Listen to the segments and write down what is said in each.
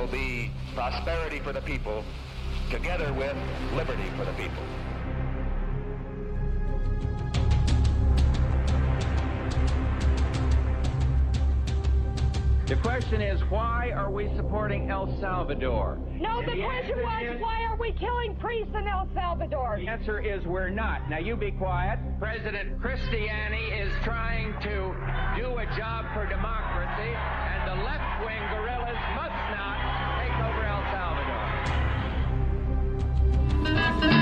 there will be prosperity for the people together with liberty for the people. The question is, why are we supporting El Salvador? No, the And question answer was, is- why are we killing priests in El Salvador? The answer is we're not. Now you be quiet. President Cristiani is trying to do a job for democracy, and the left-wing guerrillas must that,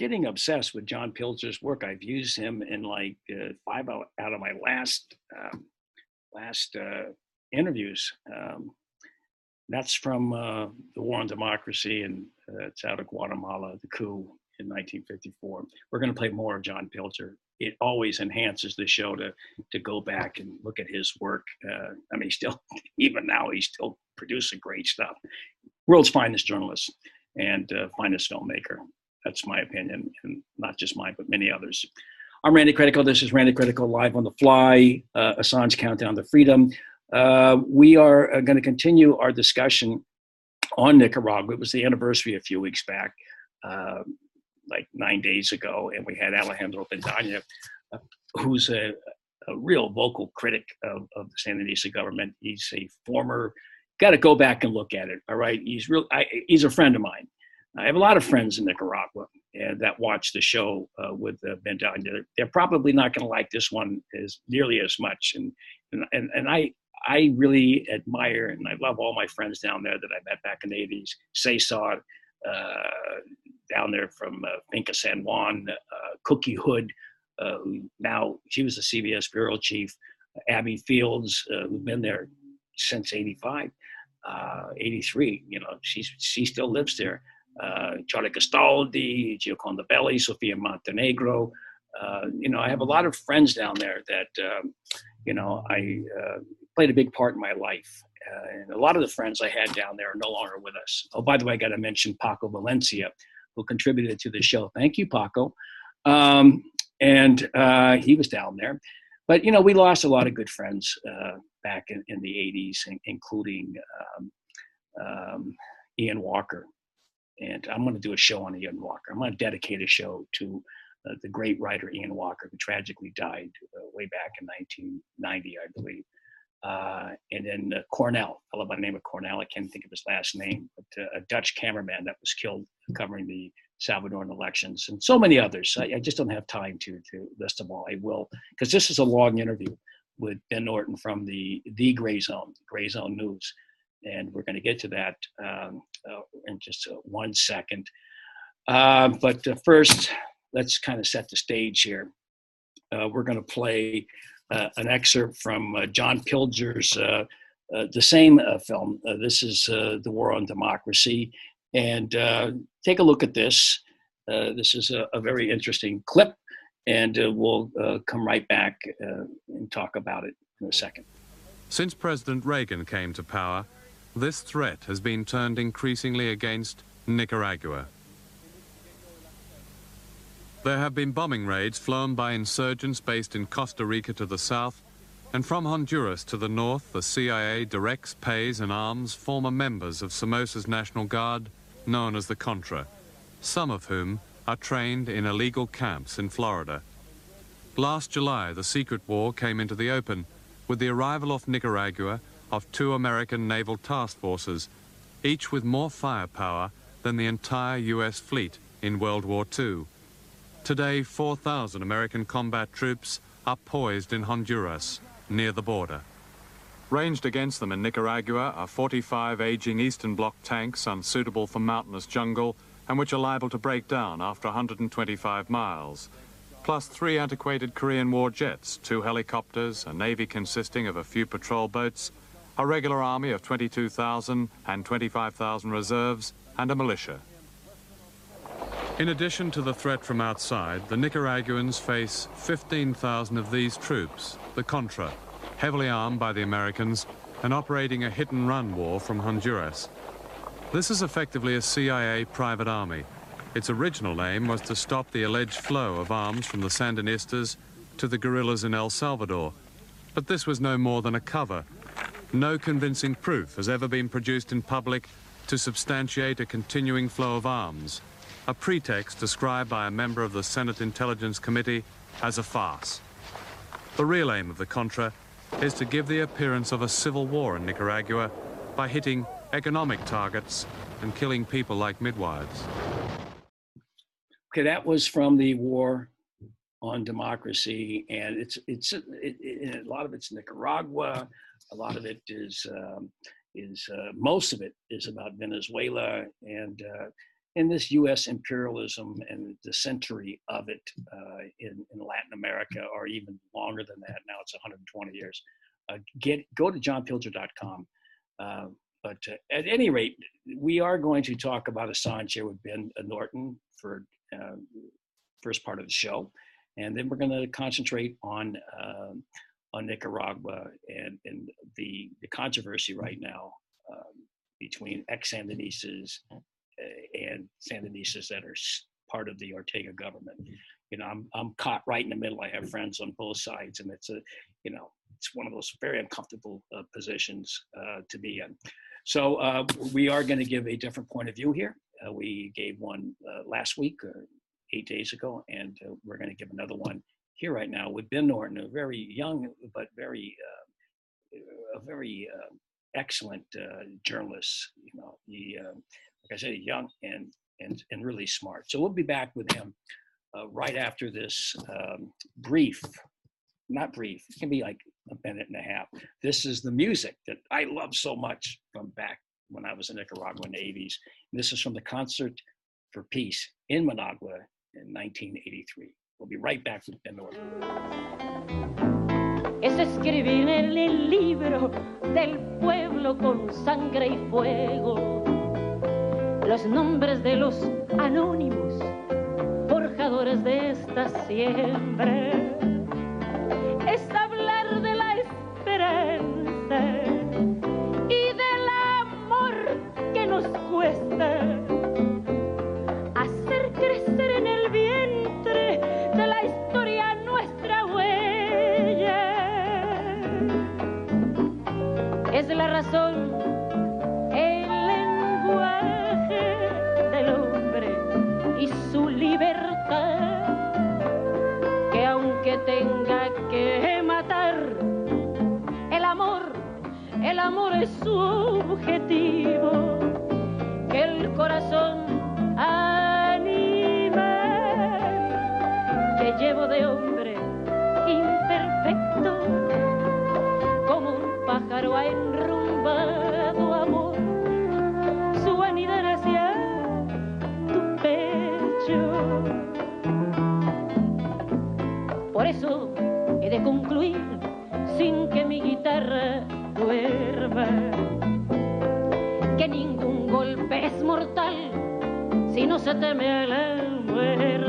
getting obsessed with John Pilger's work. I've used him in like uh, five out, out of my last um, last uh, interviews. Um, that's from uh, the War on Democracy, and uh, it's out of Guatemala, the coup in 1954. We're going to play more of John Pilger. It always enhances the show to to go back and look at his work. Uh, I mean, still, even now, he's still producing great stuff. World's finest journalist and uh, finest filmmaker. That's my opinion, and not just mine, but many others. I'm Randy Critical. This is Randy Critical live on the fly. Uh, Assange Countdown to Freedom. Uh, we are uh, going to continue our discussion on Nicaragua. It was the anniversary a few weeks back, uh, like nine days ago, and we had Alejandro Pintana, uh, who's a, a real vocal critic of, of the Sandinista government. He's a former. Got to go back and look at it. All right, he's real. I, he's a friend of mine. I have a lot of friends in Nicaragua and that watch the show uh, with uh. They're, they're probably not going to like this one as nearly as much, and and and, and I. I really admire and I love all my friends down there that I met back in the 80s. Cesar, uh, down there from uh, San Juan, uh, Cookie Hood, uh, who now she was the CBS bureau chief, Abby Fields, uh, who's been there since 85, uh, 83. You know, she's, she still lives there. Uh, Charlie Castaldi, Gioconda Belli, Sofia Montenegro. Uh, you know, I have a lot of friends down there that, um, you know, I uh, played a big part in my life. Uh, and a lot of the friends I had down there are no longer with us. Oh, by the way, I got to mention Paco Valencia, who contributed to the show. Thank you, Paco. Um, and uh, he was down there. But, you know, we lost a lot of good friends back in, in the 80s, in- including um, um, Ian Walker. And I'm going to do a show on Ian Walker. I'm going to dedicate a show to uh, the great writer Ian Walker, who tragically died uh, way back in 1990, I believe. Uh, and then uh, Cornell, a fellow by the name of Cornell, I can't think of his last name, but uh, a Dutch cameraman that was killed covering the Salvadoran elections, and so many others. I, I just don't have time to to list them all. I will, because this is a long interview with Ben Norton from the the Grayzone, Gray Zone News, and we're going to get to that um, uh, in just uh, one second. Uh, but uh, first, let's kind of set the stage here. Uh, we're going to play uh, an excerpt from John Pilger's the same film. This is The War on Democracy. And take a look at this. This is a, a very interesting clip, and we'll come right back and talk about it in a second. Since President Reagan came to power, this threat has been turned increasingly against Nicaragua. There have been bombing raids flown by insurgents based in Costa Rica to the south, and from Honduras to the north, the CIA directs, pays, and arms former members of Somoza's National Guard, known as the Contra, some of whom are trained in illegal camps in Florida. Last July, the secret war came into the open with the arrival off Nicaragua of two American naval task forces, each with more firepower than the entire U.S. fleet in World War II. Today, 4,000 American combat troops are poised in Honduras, near the border. Ranged against them in Nicaragua are 45 aging Eastern Bloc tanks unsuitable for mountainous jungle and which are liable to break down after 125 miles, plus three antiquated Korean War jets, two helicopters, a navy consisting of a few patrol boats, a regular army of 22,000 and 25,000 reserves, and a militia. In addition to the threat from outside, the Nicaraguans face 15,000 of these troops, the Contra, heavily armed by the Americans and operating a hit-and-run war from Honduras. This is effectively a CIA private army. Its original aim was to stop the alleged flow of arms from the Sandinistas to the guerrillas in El Salvador. But this was no more than a cover. No convincing proof has ever been produced in public to substantiate a continuing flow of arms a pretext described by a member of the Senate Intelligence Committee as a farce. The real aim of the Contra is to give the appearance of a civil war in Nicaragua by hitting economic targets and killing people like midwives. Okay, that was from the War on Democracy, and it's it's it, a lot of it's Nicaragua, a lot of it is um, is uh, most of it is about Venezuela, and uh, and this U.S. imperialism and the century of it uh, in, in, Latin America, or even longer than that. Now it's 120 years. Uh, get go to johnpilger.com. Uh, but uh, at any rate, we are going to talk about Assange here with Ben Norton for first part of the show, and then we're going to concentrate on um, on Nicaragua and, and the the controversy right now um, between ex-Sandinistas and Sandinistas that are part of the Ortega government. You know, I'm I'm caught right in the middle. I have friends on both sides, and it's a, you know, it's one of those very uncomfortable uh, positions uh, to be in. So uh, we are going to give a different point of view here. Uh, we gave one uh, last week, or eight days ago, and uh, we're going to give another one here right now with Ben Norton, a very young but very, a very excellent journalist. You know, he like I said, young and and and really smart. So we'll be back with him uh, right after this um, brief, not brief. It can be like a minute and a half. This is the music that I love so much from back when I was in Nicaragua in the 80s. And this is from the Concert for Peace in Managua in 1983. We'll be right back with Ben. Es escribir en el libro del pueblo con sangre y fuego los nombres de los anónimos, forjadores de esta siembra. Es hablar de la esperanza y del amor que nos cuesta Es la razón tenga que matar. El amor, el amor es su objetivo. Que el corazón anima que llevo de hombre imperfecto como un pájaro amor. Su anidar hacia tu pecho por eso he de concluir sin que mi guitarra duerma. Que ningún golpe es mortal si no se teme a la muerte.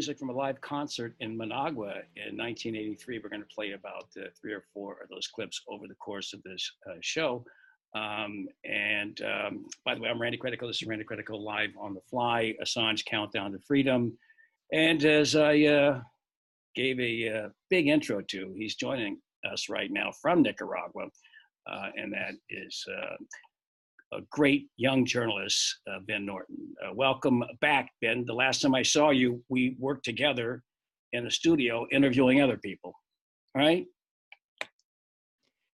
Music from a live concert in Managua in 1983. We're going to play about uh, three or four of those clips over the course of this uh, show. Um, and um, by the way, I'm Randy Critical. This is Randy Critical live on the fly, Assange Countdown to Freedom. And as I uh, gave a uh, big intro to, he's joining us right now from Nicaragua. Uh, and that is a great young journalist, uh, Ben Norton. Uh, welcome back, Ben. The last time I saw you, we worked together in a studio interviewing other people. Right.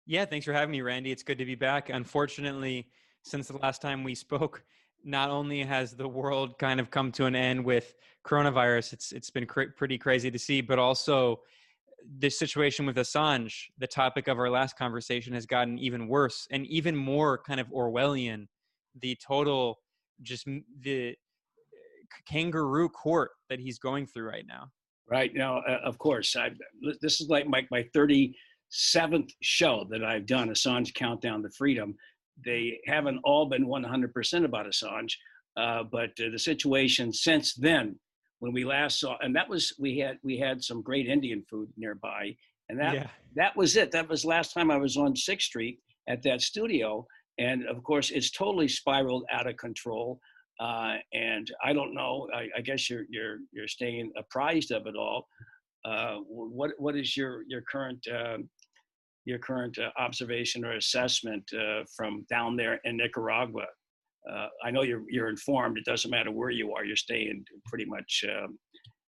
Yeah, thanks for having me, Randy. It's good to be back. Unfortunately, since the last time we spoke, not only has the world kind of come to an end with coronavirus, it's it's been cr- pretty crazy to see, but also this situation with Assange, the topic of our last conversation, has gotten even worse and even more kind of Orwellian. The total, just the kangaroo court that he's going through right now. Right now, uh, of course, I, this is like my my thirty seventh show that I've done, Assange Countdown to Freedom. They haven't all been one hundred percent about Assange, uh, but uh, the situation since then, when we last saw, and that was we had we had some great Indian food nearby, and that yeah. that was it. That was last time I was on Sixth Street at that studio, and of course, it's totally spiraled out of control. Uh, and I don't know. I, I, guess you're you're you're staying apprised of it all. Uh, what what is your your current uh, your current uh, observation or assessment uh, from down there in Nicaragua? Uh, I know you're you're informed. It doesn't matter where you are. You're staying pretty much um,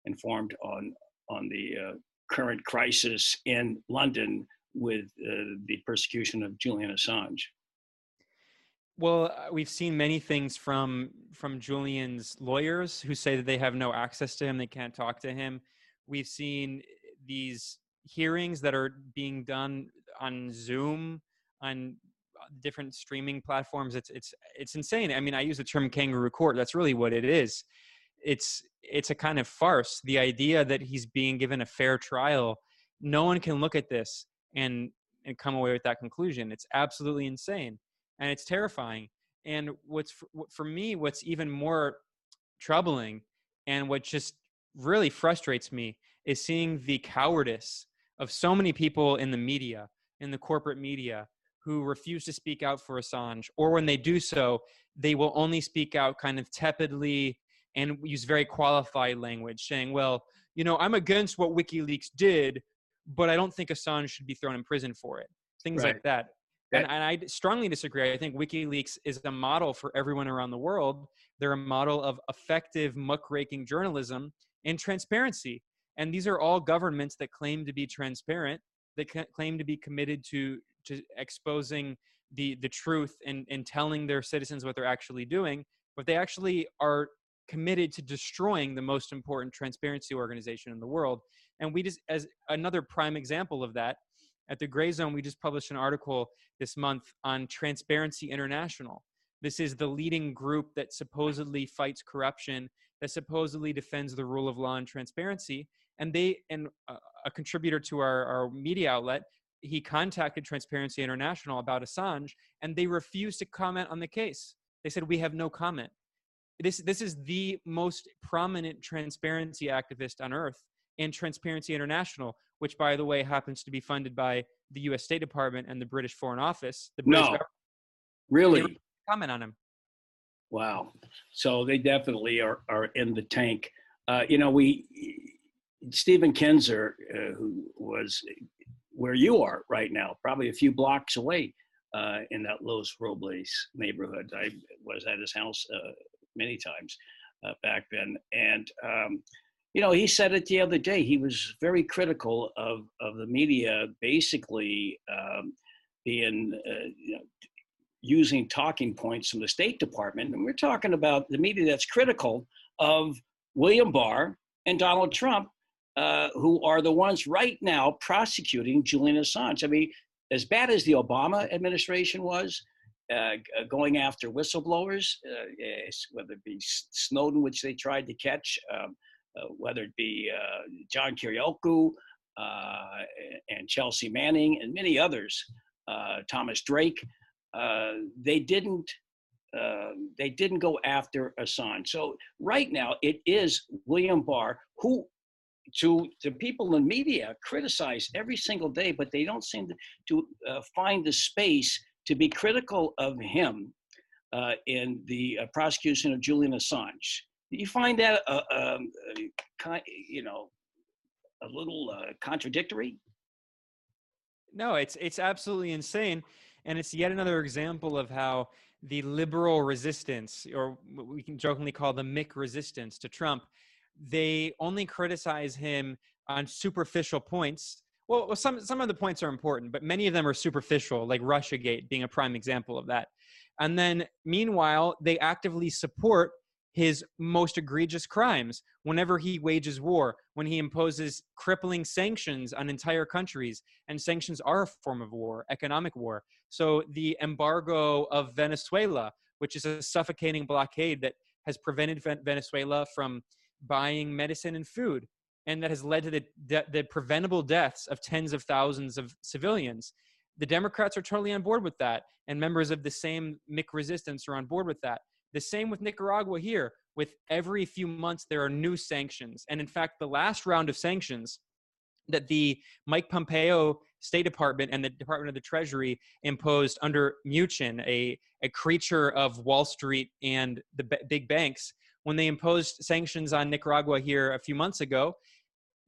informed on on the current crisis in London with the persecution of Julian Assange. Well, uh, we've seen many things from from Julian's lawyers who say that they have no access to him, they can't talk to him. We've seen these hearings that are being done on Zoom, on uh, different streaming platforms. It's it's it's insane. I mean, I use the term kangaroo court. That's really what it is. It's it's a kind of farce. The idea that he's being given a fair trial, no one can look at this and and come away with that conclusion. It's absolutely insane and it's terrifying. And what's for, for me, what's even more troubling and what just really frustrates me is seeing the cowardice of so many people in the media, in the corporate media, who refuse to speak out for Assange, or when they do so, they will only speak out kind of tepidly and use very qualified language, saying, well, you know, I'm against what WikiLeaks did, but I don't think Assange should be thrown in prison for it. Things right. like that. And, and, I strongly disagree. I think WikiLeaks is a model for everyone around the world. They're a model of effective muckraking journalism and transparency. And these are all governments that claim to be transparent, that claim to be committed to, to exposing the, the truth and, and telling their citizens what they're actually doing. But they actually are committed to destroying the most important transparency organization in the world. And we just, as another prime example of that, at the Grayzone, we just published an article this month on Transparency International. This is the leading group that supposedly fights corruption, that supposedly defends the rule of law and transparency. And they, and a contributor to our, our media outlet, he contacted Transparency International about Assange, and they refused to comment on the case. They said, We have no comment. This, this is the most prominent transparency activist on earth and Transparency International, which, by the way, happens to be funded by the U.S. State Department and the British Foreign Office. The British no, really comment on him. Wow. So they definitely are are in the tank. Uh, you know, we Stephen Kinzer, uh, who was where you are right now, probably a few blocks away uh, in that Los Robles neighborhood. I was at his house uh, many times uh, back then, and um, you know, he said it the other day. He was very critical of of the media, basically um, being uh, you know, using talking points from the State Department, and we're talking about the media that's critical of William Barr and Donald Trump, uh, who are the ones right now prosecuting Julian Assange. I mean, as bad as the Obama administration was, uh, going after whistleblowers, uh, whether it be Snowden, which they tried to catch, um, uh, whether it be uh, John Kiriakou uh, and Chelsea Manning and many others, Thomas Drake, they didn't uh, they didn't go after Assange. So right now it is William Barr who, to to people in media, criticize every single day, but they don't seem to, to uh, find the space to be critical of him uh, in the prosecution of Julian Assange you find that uh, um, uh, you know a little uh, contradictory? No, it's it's absolutely insane, and it's yet another example of how the liberal resistance, or we can jokingly call the McResistance to Trump, they only criticize him on superficial points Well, some some of the points are important, but many of them are superficial, like RussiaGate being a prime example of that. And then, meanwhile, they actively support his most egregious crimes whenever he wages war, when he imposes crippling sanctions on entire countries. And sanctions are a form of war, economic war. So the embargo of Venezuela, which is a suffocating blockade that has prevented Venezuela from buying medicine and food, and that has led to the, de- the preventable deaths of tens of thousands of civilians. The Democrats are totally on board with that, and members of the same McResistance are on board with that. The same with Nicaragua here. With every few months, there are new sanctions. And in fact, the last round of sanctions that the Mike Pompeo State Department and the Department of the Treasury imposed under Mnuchin, a, a creature of Wall Street and the b- big banks, when they imposed sanctions on Nicaragua here a few months ago,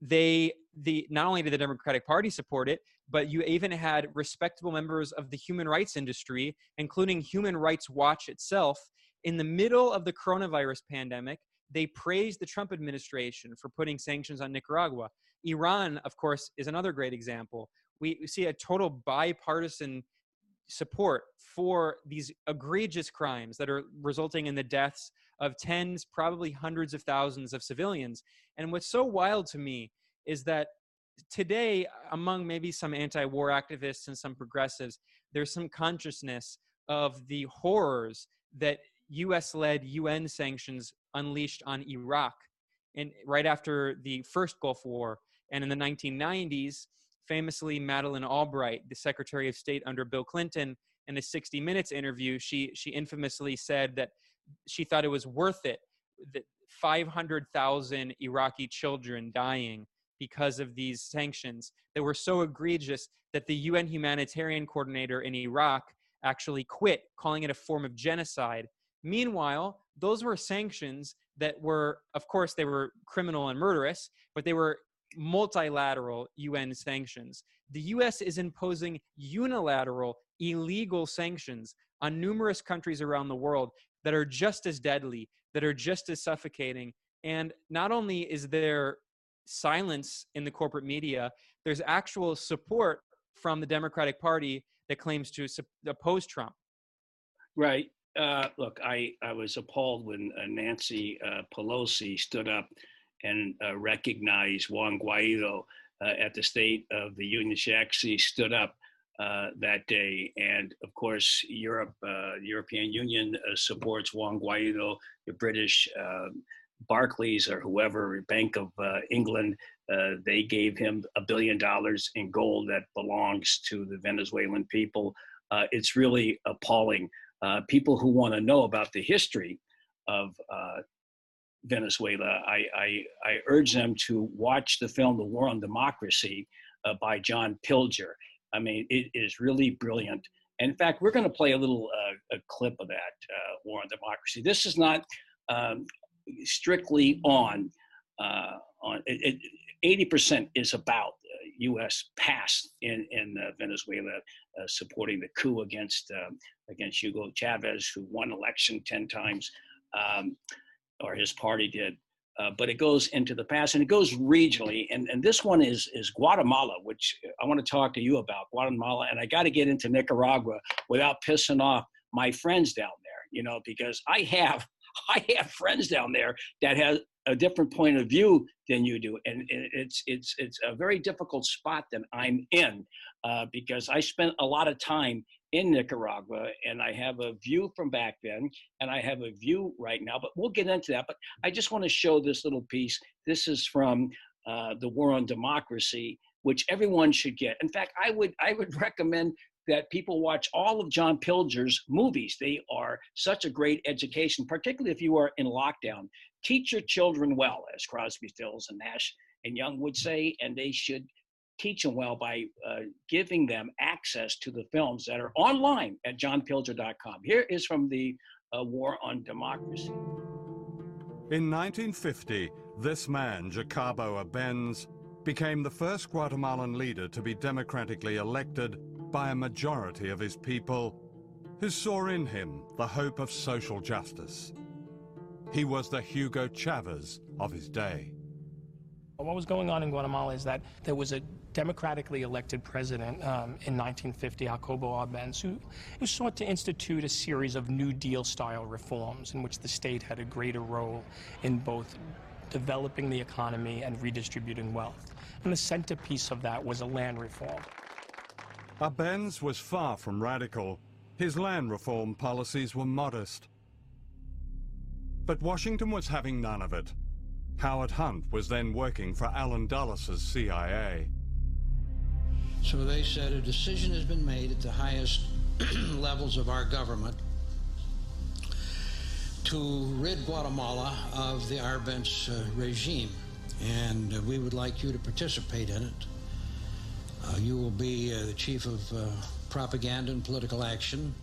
they the not only did the Democratic Party support it, but you even had respectable members of the human rights industry, including Human Rights Watch itself, in the middle of the coronavirus pandemic, they praised the Trump administration for putting sanctions on Nicaragua. Iran, of course, is another great example. We see a total bipartisan support for these egregious crimes that are resulting in the deaths of tens, probably hundreds of thousands of civilians. And what's so wild to me is that today, among maybe some anti war activists and some progressives, there's some consciousness of the horrors that US led UN sanctions unleashed on Iraq and right after the first Gulf War. And in the 1990s, famously, Madeleine Albright, the Secretary of State under Bill Clinton, in a 60 Minutes interview, she, she infamously said that she thought it was worth it that 500,000 Iraqi children dying because of these sanctions that were so egregious that the UN humanitarian coordinator in Iraq actually quit, calling it a form of genocide. Meanwhile, those were sanctions that were, of course, they were criminal and murderous, but they were multilateral UN sanctions. The US is imposing unilateral, illegal sanctions on numerous countries around the world that are just as deadly, that are just as suffocating. And not only is there silence in the corporate media, there's actual support from the Democratic Party that claims to oppose Trump. Right. Uh, look, I, I was appalled when uh, Nancy uh, Pelosi stood up and uh, recognized Juan Guaido uh, at the State of the Union. She actually stood up uh, that day. And of course, Europe, uh, European Union uh, supports Juan Guaido, the British um, Barclays or whoever, Bank of uh, England, uh, they gave him a billion dollars in gold that belongs to the Venezuelan people. it's really appalling. people who want to know about the history of Venezuela, I, I, I, urge them to watch the film The War on Democracy by John Pilger. I mean, it is really brilliant. And in fact, we're going to play a little uh, a clip of that uh, War on Democracy. This is not um, strictly on uh, on it, it, 80% is about U.S. Uh, past in in uh, Venezuela uh, supporting the coup against um, against Hugo Chavez, who won election 10 times, um, or his party did. Uh, but it goes into the past and it goes regionally. And, and this one is, is Guatemala, which I want to talk to you about Guatemala. And I got to get into Nicaragua without pissing off my friends down there, you know, because I have, I have friends down there that have a different point of view than you do. And it's, it's, it's a very difficult spot that I'm in uh, because I spent a lot of time in Nicaragua, and I have a view from back then, and I have a view right now. But we'll get into that. But I just want to show this little piece. This is from uh, the War on Democracy, which everyone should get. In fact, I would I would recommend that people watch all of John Pilger's movies. They are such a great education, particularly if you are in lockdown. Teach your children well, as Crosby, Stills, and Nash and Young would say, and they should teach them well by uh, giving them access to the films that are online at johnpilger.com. Here is from the uh, War on Democracy. In 1950, this man, Jacobo Arbenz, became the first Guatemalan leader to be democratically elected by a majority of his people who saw in him the hope of social justice. He was the Hugo Chavez of his day. What was going on in Guatemala is that there was a democratically elected president um, in 1950, Jacobo Arbenz, who, who sought to institute a series of New Deal style reforms in which the state had a greater role in both developing the economy and redistributing wealth. And the centerpiece of that was a land reform. Arbenz was far from radical. His land reform policies were modest. But Washington was having none of it. Howard Hunt was then working for Allen Dulles' CIA. So they said a decision has been made at the highest levels of our government to rid Guatemala of the Arbenz uh, regime. And uh, we would like you to participate in it. Uh, you will be uh, the chief of uh, propaganda and political action.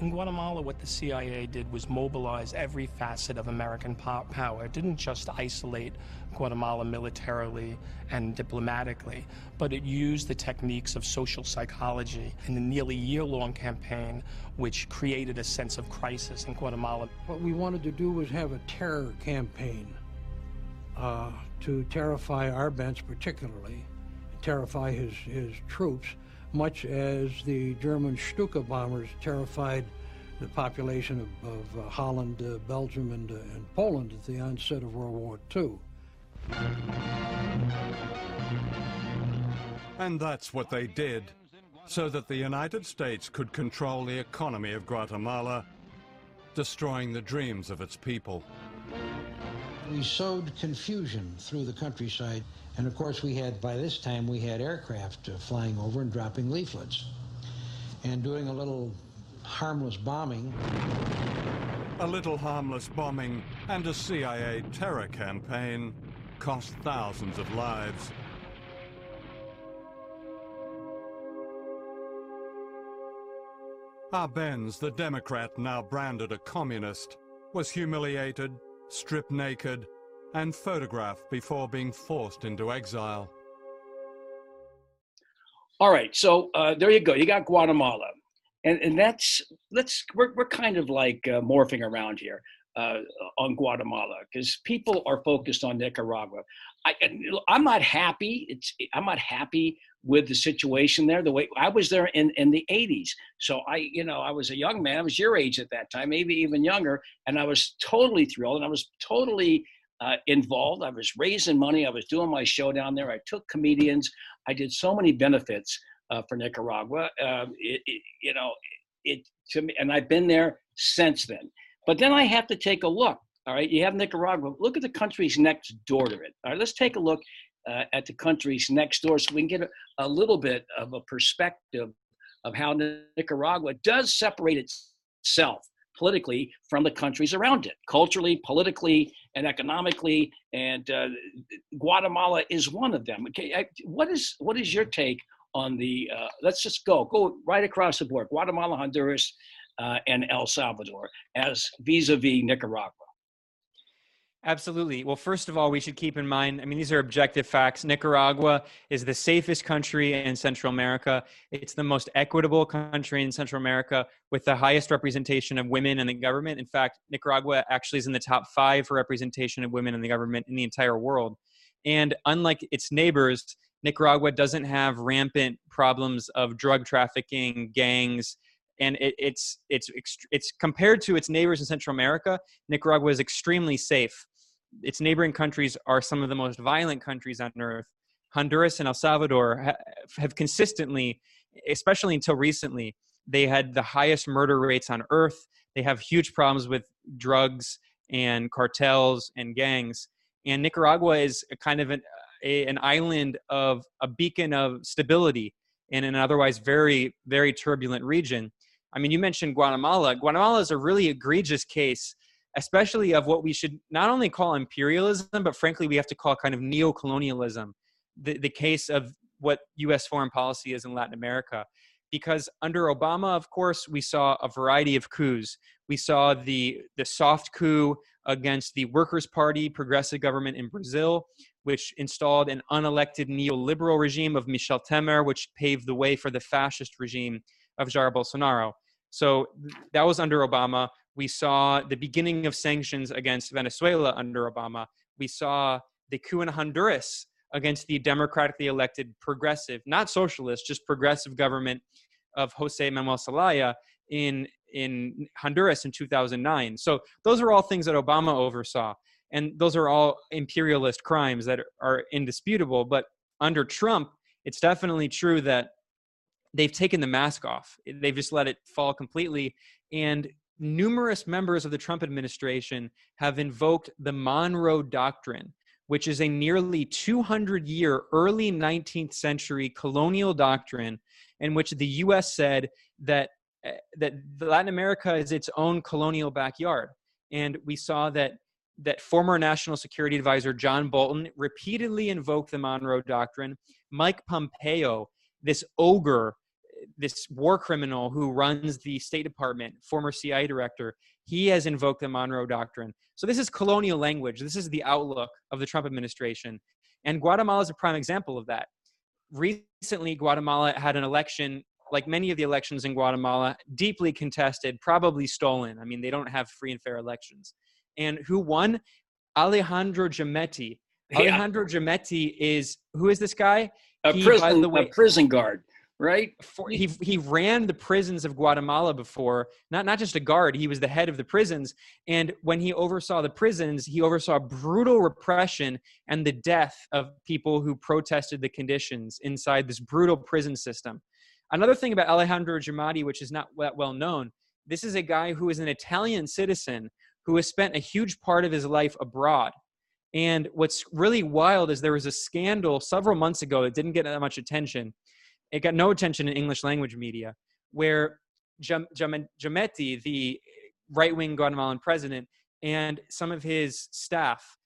In Guatemala, what the CIA did was mobilize every facet of American power. It didn't just isolate Guatemala militarily and diplomatically, but it used the techniques of social psychology in a nearly year long campaign which created a sense of crisis in Guatemala. What we wanted to do was have a terror campaign uh, to terrify our Arbenz, particularly, terrify his, his troops much as the German Stuka bombers terrified the population of, of uh, Holland, uh, Belgium, and, uh, and Poland at the onset of World War II. And that's what they did, so that the United States could control the economy of Guatemala, destroying the dreams of its people. We sowed confusion through the countryside and of course, we had, by this time, we had aircraft uh, flying over and dropping leaflets and doing a little harmless bombing. A little harmless bombing and a CIA terror campaign cost thousands of lives. Arbenz, the Democrat now branded a communist, was humiliated, stripped naked, and photographed before being forced into exile. All right, so uh, there you go. You got Guatemala, and and that's let's we're we're kind of like uh, morphing around here uh, on Guatemala because people are focused on Nicaragua. I, I'm not happy. It's I'm not happy with the situation there. The way I was there in in the 80s, so I you know I was a young man. I was your age at that time, maybe even younger, and I was totally thrilled, and I was totally uh, involved. I was raising money. I was doing my show down there. I took comedians. I did so many benefits uh, for Nicaragua. Um, it, it, you know, it to me, and I've been there since then. But then I have to take a look. All right, you have Nicaragua. Look at the countries next door to it. All right, let's take a look uh, at the countries next door so we can get a, a little bit of a perspective of how Nicaragua does separate itself politically from the countries around it, culturally, politically, and economically. And uh, Guatemala is one of them. Okay, what is what is your take on the? Uh, let's just go go right across the board: Guatemala, Honduras, uh, and El Salvador as vis-a-vis Nicaragua. Absolutely. Well, first of all, we should keep in mind I mean, these are objective facts. Nicaragua is the safest country in Central America. It's the most equitable country in Central America with the highest representation of women in the government. In fact, Nicaragua actually is in the top five for representation of women in the government in the entire world. And unlike its neighbors, Nicaragua doesn't have rampant problems of drug trafficking, gangs, and it, it's it's it's compared to its neighbors in Central America, Nicaragua is extremely safe. Its neighboring countries are some of the most violent countries on earth. Honduras and El Salvador ha- have consistently, especially until recently, they had the highest murder rates on earth. They have huge problems with drugs and cartels and gangs. And Nicaragua is kind of an, a, an island of a beacon of stability in an otherwise very, very turbulent region. I mean, you mentioned Guatemala. Guatemala is a really egregious case, especially of what we should not only call imperialism, but frankly, we have to call kind of neo-colonialism. The, the case of what U.S. foreign policy is in Latin America. Because under Obama, of course, we saw a variety of coups. We saw the, the soft coup against the Workers' Party progressive government in Brazil, which installed an unelected neoliberal regime of Michel Temer, which paved the way for the fascist regime of Jair Bolsonaro. So that was under Obama. We saw the beginning of sanctions against Venezuela under Obama. We saw the coup in Honduras against the democratically elected progressive, not socialist, just progressive government of Jose Manuel Zelaya in in Honduras in 2009. So those are all things that Obama oversaw, and those are all imperialist crimes that are indisputable. But under Trump, it's definitely true that they've taken the mask off. They've just let it fall completely, and numerous members of the Trump administration have invoked the Monroe Doctrine, which is a nearly 200 year early 19th century colonial doctrine in which the US said that eh, that Latin America is its own colonial backyard. And we saw that that former national security advisor John Bolton repeatedly invoked the Monroe doctrine. Mike Pompeo this ogre this war criminal who runs the State Department, former CIA director, he has invoked the Monroe Doctrine. So this is colonial language. This is the outlook of the Trump administration. And Guatemala is a prime example of that. Recently, Guatemala had an election, like many of the elections in Guatemala, deeply contested, probably stolen. I mean, they don't have free and fair elections. And who won? Alejandro. Yeah. Alejandro Giammattei is who is this guy? A he, prison, way, a prison guard right? For, he he ran the prisons of Guatemala before, not not just a guard. He was the head of the prisons, and when he oversaw the prisons, he oversaw brutal repression and the death of people who protested the conditions inside this brutal prison system. Another thing about Alejandro Giammattei, which is not that well known, this is a guy who is an Italian citizen who has spent a huge part of his life abroad. And what's really wild is there was a scandal several months ago that didn't get that much attention it got no attention in English language media, where Giammattei, the right wing Guatemalan president, and some of his staff,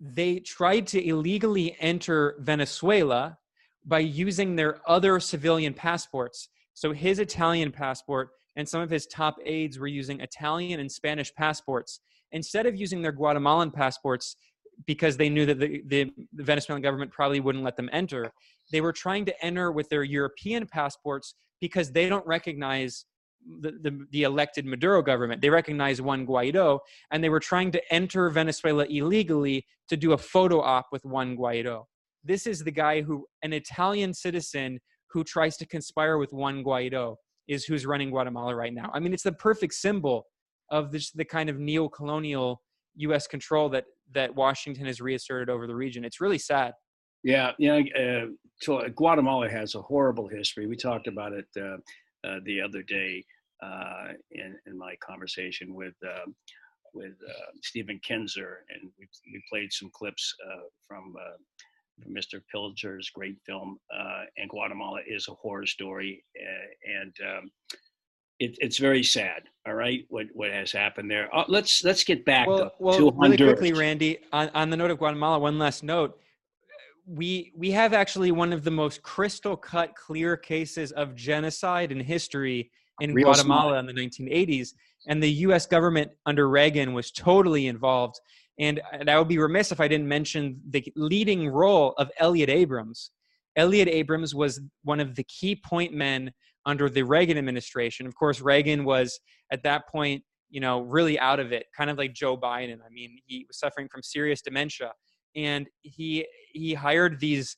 they tried to illegally enter Venezuela by using their other civilian passports. So his Italian passport and some of his top aides were using Italian and Spanish passports. Instead of using their Guatemalan passports, because they knew that the, the, Venezuelan government probably wouldn't let them enter, they were trying to enter with their European passports because they don't recognize the, the, the, elected Maduro government. They recognize Juan Guaido, and they were trying to enter Venezuela illegally to do a photo op with Juan Guaido. This is the guy who, an Italian citizen who tries to conspire with Juan Guaido, is who's running Guatemala right now. I mean, it's the perfect symbol of this, the kind of neo-colonial U.S. control that that Washington has reasserted over the region. It's really sad. Yeah, you know, uh, Guatemala has a horrible history. We talked about it uh, uh, the other day uh, in, in my conversation with um, with uh, Stephen Kinzer, and we, we played some clips uh, from, from Mr. Pilger's great film. and Guatemala is a horror story, and um, it, it's very sad. All right, what what has happened there? Uh, let's let's get back well, to, well, to really quickly, Randy. On, on the note of Guatemala, one last note we we have actually one of the most crystal cut clear cases of genocide in history in Real Guatemala smart. in the 1980s and the US government under Reagan was totally involved and, and I would be remiss if I didn't mention the leading role of Elliott Abrams Elliott Abrams was one of the key point men under the Reagan administration of course Reagan was at that point you know really out of it kind of like Joe Biden I mean he was suffering from serious dementia and he he hired these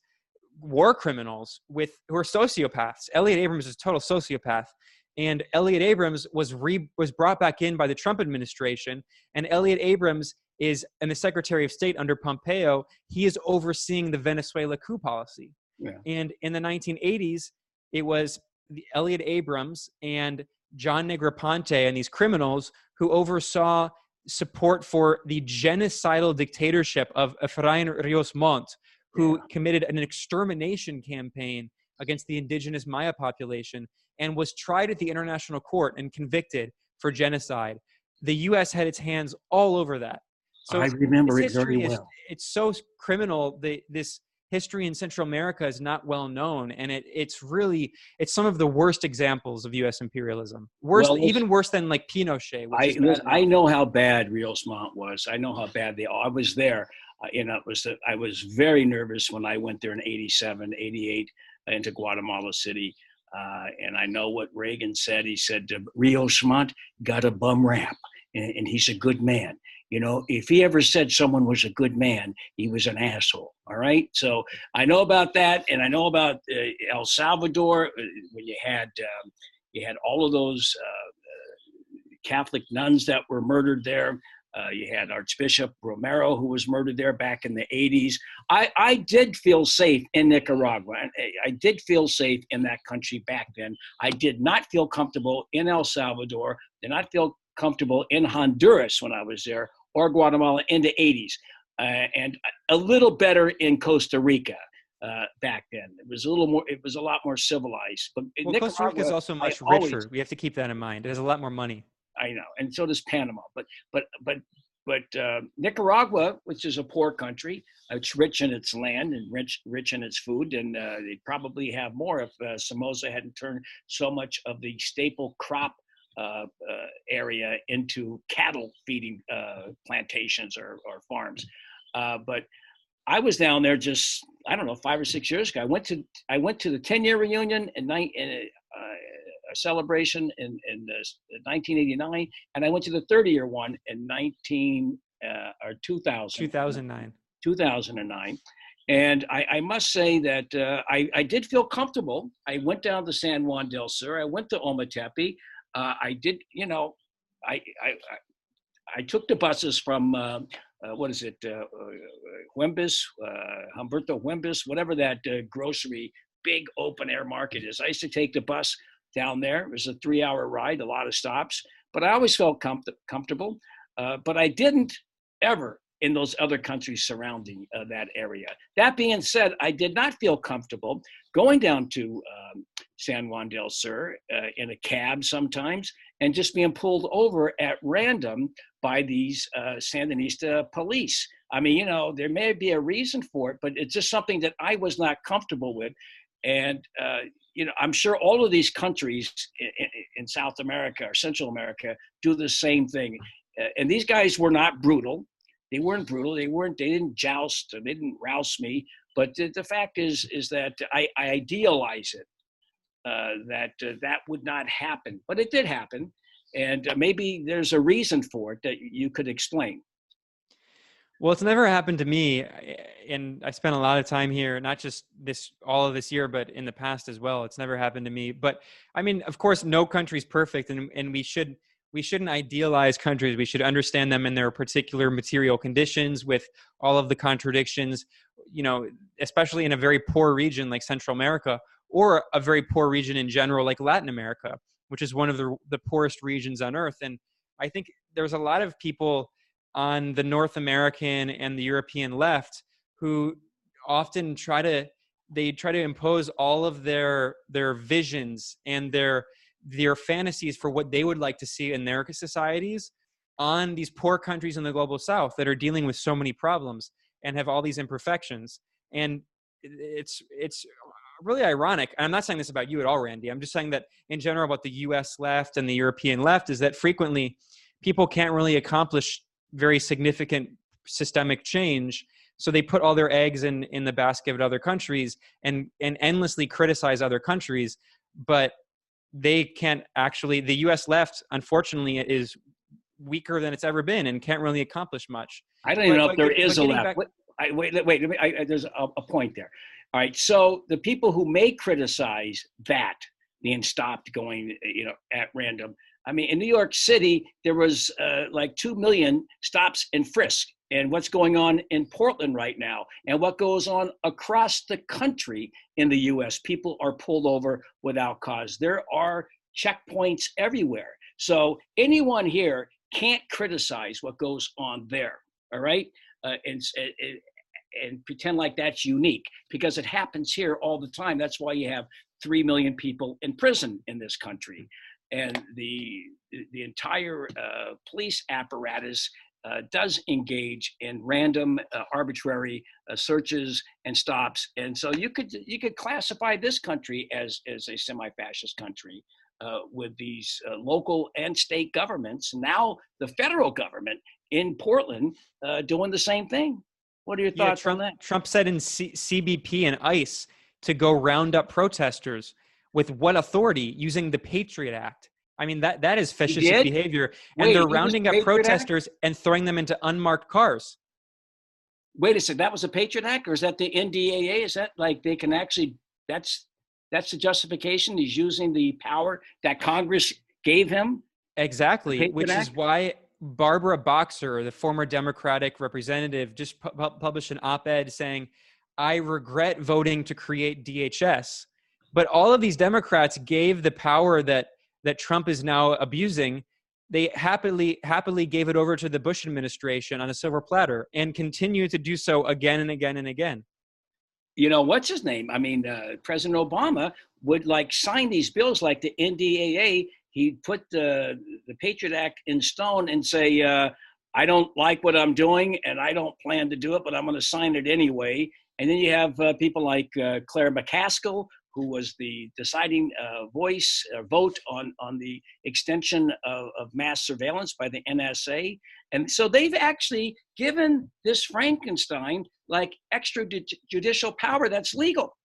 war criminals with who are sociopaths. Elliott Abrams is a total sociopath, and Elliott Abrams was re, was brought back in by the Trump administration, and Elliott Abrams is and the Secretary of State under Pompeo. He is overseeing the Venezuela coup policy, yeah. and in the 1980s, it was the Elliott Abrams and John Negroponte and these criminals who oversaw support for the genocidal dictatorship of Efrain Rios Montt, who yeah. committed an extermination campaign against the indigenous Maya population and was tried at the international court and convicted for genocide. The U.S. had its hands all over that. So I remember it very well. Is, it's so criminal. The, this history in Central America is not well known, and it, it's really it's some of the worst examples of U.S. imperialism. Worse, well, even worse than like Pinochet. I I know how bad Rios Montt was. I know how bad they. Are. I was there. Uh, you know, it was the, I was very nervous when I went there in '87, '88 uh, into Guatemala City. Uh, and I know what Reagan said. He said, Rios Montt got a bum rap, and, and he's a good man You know, if he ever said someone was a good man, he was an asshole. All right. So I know about that, and I know about uh, El Salvador uh, when you had um, you had all of those uh, Catholic nuns that were murdered there. Uh, you had Archbishop Romero, who was murdered there back in the 80s. I, I did feel safe in Nicaragua. I did feel safe in that country back then. I did not feel comfortable in El Salvador, did not feel comfortable in Honduras when I was there, or Guatemala in the 80s, uh, and a little better in Costa Rica. Uh, back then. It was a little more. It was a lot more civilized. But well, Costa Rica is also much I richer. Always, we have to keep that in mind. It has a lot more money. I know, and so does Panama. But but but but uh, Nicaragua, which is a poor country, it's rich in its land and rich rich in its food, and uh, they'd probably have more if uh, Somoza hadn't turned so much of the staple crop area into cattle feeding uh, plantations or, or farms. but I was down there just I don't know five or six years ago. I went to I went to the 10 year reunion in, in a celebration in, in 1989, and I went to the 30 year one in 19 uh, or 2000. 2009. 2009. And I, I must say that uh, I, I, did feel comfortable. I went down to San Juan del Sur. I went to Ometepe. Uh, I did, you know, I, I, I took the buses from uh, uh, what is it, uh, Huembes, Humberto Huembes, whatever that grocery big open air market is. I used to take the bus down there. It was a three hour ride, a lot of stops, but I always felt com- comfortable. Uh, but I didn't ever in those other countries surrounding uh, that area. That being said, I did not feel comfortable going down to um, San Juan del Sur uh, in a cab sometimes and just being pulled over at random by these uh, Sandinista police. I mean, you know, there may be a reason for it, but it's just something that I was not comfortable with. And, uh, you know, I'm sure all of these countries in, in, South America or Central America do the same thing. Uh, and these guys were not brutal. They weren't brutal. They weren't. They didn't joust. They didn't rouse me. But the, the fact is, is that I, I idealize it. Uh, that uh, that would not happen, but it did happen, and uh, maybe there's a reason for it that you could explain. Well, it's never happened to me, and I spent a lot of time here, not just this all of this year, but in the past as well. It's never happened to me. But I mean, of course, no country's perfect, and and we should we shouldn't idealize countries. We should understand them in their particular material conditions, with all of the contradictions. You know, especially in a very poor region like Central America, or a very poor region in general like Latin America, which is one of the the poorest regions on earth. And I think there's a lot of people on the North American and the European left who often try to they try to impose all of their their visions and their their fantasies for what they would like to see in their societies on these poor countries in the global south that are dealing with so many problems and have all these imperfections. And it's it's really ironic and i'm not saying this about you at all randy. I'm just saying that in general about the us left and the european left is that frequently people can't really accomplish very significant systemic change so they put all their eggs in in the basket of other countries and and endlessly criticize other countries. But they can't actually the us left unfortunately is weaker than it's ever been and can't really accomplish much. I don't even know if there is a left. back, wait, I, wait wait, wait I, there's a, a point there. All right so the people who may criticize that being stopped going you know at random I mean, in New York City, there was uh, like 2 million stops and frisk. And what's going on in Portland right now, and what goes on across the country in the US, people are pulled over without cause. There are checkpoints everywhere. So anyone here can't criticize what goes on there, all right? Uh, and, and, and pretend like that's unique because it happens here all the time. That's why you have 3 million people in prison in this country and the the entire uh, police apparatus uh, does engage in random, uh, arbitrary uh, searches and stops, and so you could you could classify this country as as a semi-fascist country uh, with these uh, local and state governments. Now the federal government in Portland doing the same thing. What are your thoughts yeah, Trump, on that? Trump said in C- CBP and ICE to go round up protesters with what authority using the Patriot Act? I mean that that is fascist behavior, and Wait, they're rounding up Act? protesters and throwing them into unmarked cars. Wait a second, that was a Patriot Act, or is that the NDAA? Is that like they can actually? That's that's the justification. He's using the power that Congress gave him. Exactly, which is why Barbara Boxer, the former Democratic representative, just pu- published an op-ed saying, "I regret voting to create DHS." But all of these Democrats gave the power that that Trump is now abusing. They happily happily gave it over to the Bush administration on a silver platter and continue to do so again and again and again. You know what's his name? I mean, uh, President Obama would like sign these bills like the NDAA. He'd put the the Patriot Act in stone and say, uh, "I don't like what I'm doing, and I don't plan to do it, but I'm going to sign it anyway." And then you have uh, people like uh, Claire McCaskill, who was the deciding uh, voice uh, vote on on the extension of, of mass surveillance by the NSA, and so they've actually given this Frankenstein like extrajudicial power that's legal.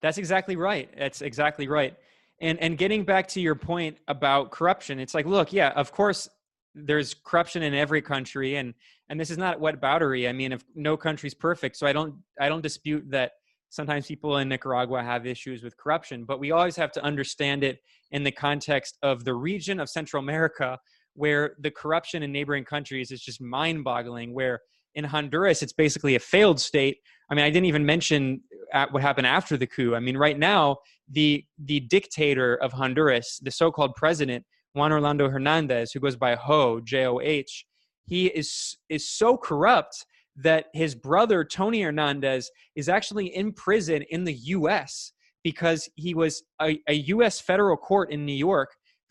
That's exactly right. That's exactly right. And and getting back to your point about corruption, it's like, look, yeah, of course there's corruption in every country and and this is not whataboutery. I mean, if no country's perfect, so I don't I don't dispute that sometimes people in Nicaragua have issues with corruption, but we always have to understand it in the context of the region of Central America where the corruption in neighboring countries is just mind-boggling where in Honduras, it's basically a failed state. I mean, I didn't even mention at what happened after the coup. I mean, right now, the the dictator of Honduras, the so-called president Juan Orlando Hernandez, who goes by Ho J O H, he is is so corrupt that his brother Tony Hernandez is actually in prison in the U.S. because he was a, a U.S. federal court in New York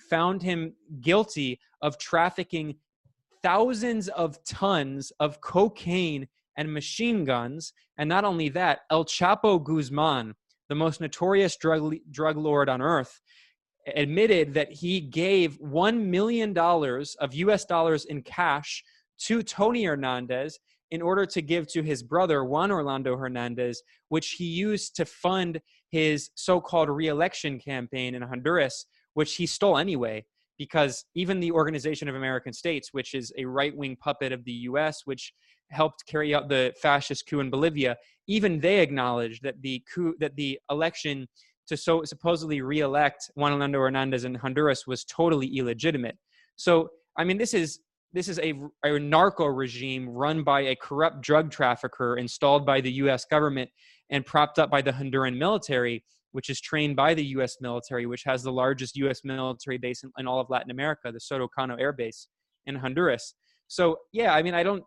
found him guilty of trafficking thousands of tons of cocaine and machine guns. And not only that, El Chapo Guzman, the most notorious drug, drug lord on earth, admitted that he gave $1 million of US dollars in cash to Tony Hernandez in order to give to his brother, Juan Orlando Hernandez, which he used to fund his so called reelection campaign in Honduras, which he stole anyway because even the Organization of American States, which is a right wing puppet of the US, which helped carry out the fascist coup in Bolivia, even they acknowledged that the coup, that the election to so supposedly re-elect Juan Orlando Hernandez in Honduras was totally illegitimate. So, I mean, this is this is a, a narco regime run by a corrupt drug trafficker installed by the U.S. government and propped up by the Honduran military, which is trained by the U.S. military, which has the largest U.S. military base in, in all of Latin America, the Soto Cano Air Base in Honduras. So, yeah, I mean, I don't.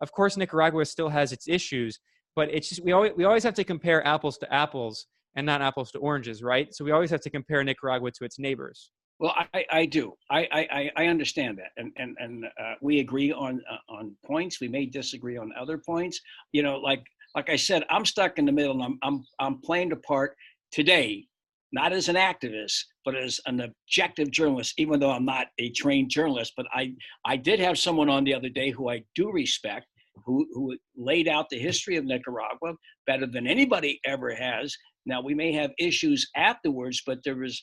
Of course, Nicaragua still has its issues, but it's just we always we always have to compare apples to apples and not apples to oranges, right? So we always have to compare Nicaragua to its neighbors. Well, I, I do. I, I, I understand that, and and and uh, we agree on uh, on points. We may disagree on other points. You know, like like I said, I'm stuck in the middle, and I'm I'm I'm playing the part today, not as an activist, but as an objective journalist. Even though I'm not a trained journalist, but I I did have someone on the other day who I do respect, who who laid out the history of Nicaragua better than anybody ever has. Now we may have issues afterwards, but there was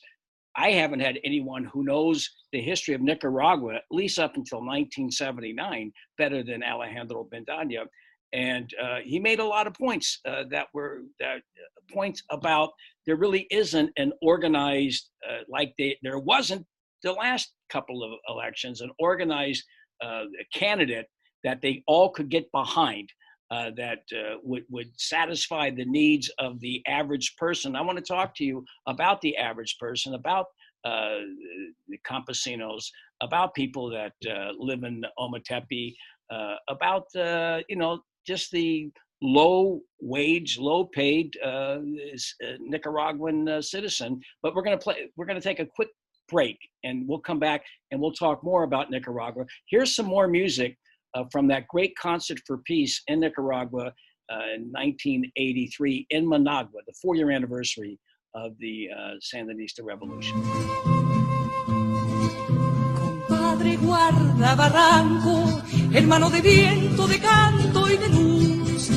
I haven't had anyone who knows the history of Nicaragua, at least up until 1979, better than Alejandro Bendaña. And uh, he made a lot of points uh, that were that uh, points about there really isn't an organized uh, like they, there wasn't the last couple of elections, an organized uh, candidate that they all could get behind. Uh, that uh, would, would satisfy the needs of the average person. I want to talk to you about the average person, about uh, the campesinos, about people that uh, live in Ometepe, uh, about you know just the low wage, low paid Nicaraguan citizen. But we're going to play. We're going to take a quick break, and we'll come back and we'll talk more about Nicaragua. Here's some more music uh, from that great concert for peace in Nicaragua uh, in 1983 in Managua, the four year anniversary of the uh, Sandinista Revolution. Compadre, guarda barranco, hermano de viento, de canto y de luz.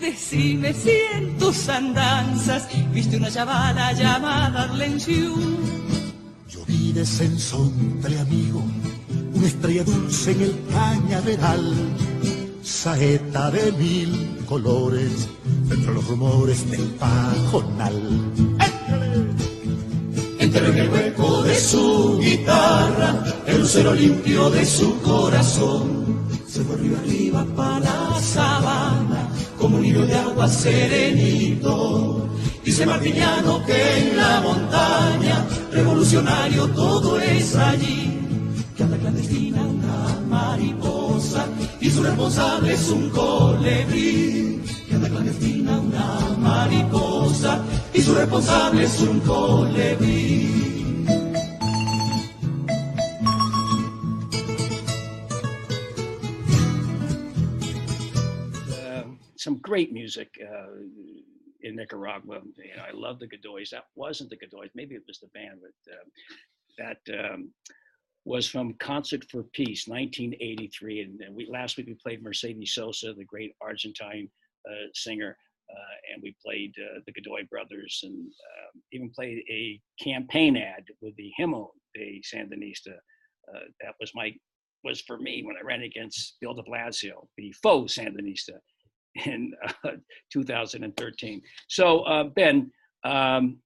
Decime si en tus andanzas viste una chavala llamada Arlen Siu. Yo vivo descenso entre amigos, una estrella dulce en el cañaveral, saeta de mil colores, entre los rumores del pajonal. Entró en el hueco de su guitarra, el lucero limpio de su corazón, se fue arriba arriba para la sabana, como un hilo de agua serenito. Dice Martiniano que en la montaña, revolucionario todo es allí, que anda clandestina una mariposa y su responsable es un. Que anda clandestina una mariposa y su responsable es un. Uh, some great music uh, in Nicaragua. You know, I love the Godoys. That wasn't the Godoys. Maybe it was the band, but uh, that um, was from Concert for Peace, 1983. And, we last week we played Mercedes Sosa, the great Argentine uh, singer, uh, and we played uh, the Godoy Brothers, and um, even played a campaign ad with the Himno de Sandinista. Uh, that was my was for me when I ran against Bill de Blasio, the faux Sandinista, in uh, 2013. So, uh, Ben, um,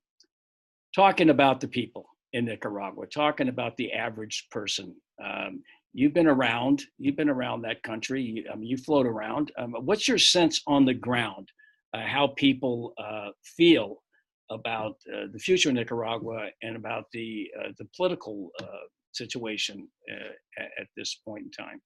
talking about the people in Nicaragua, talking about the average person. Um, you've been around. You've been around that country. You, mean, you float around. Um, what's your sense on the ground? Uh, how people uh, feel about uh, the future of Nicaragua and about the uh, the political uh, situation uh, at this point in time?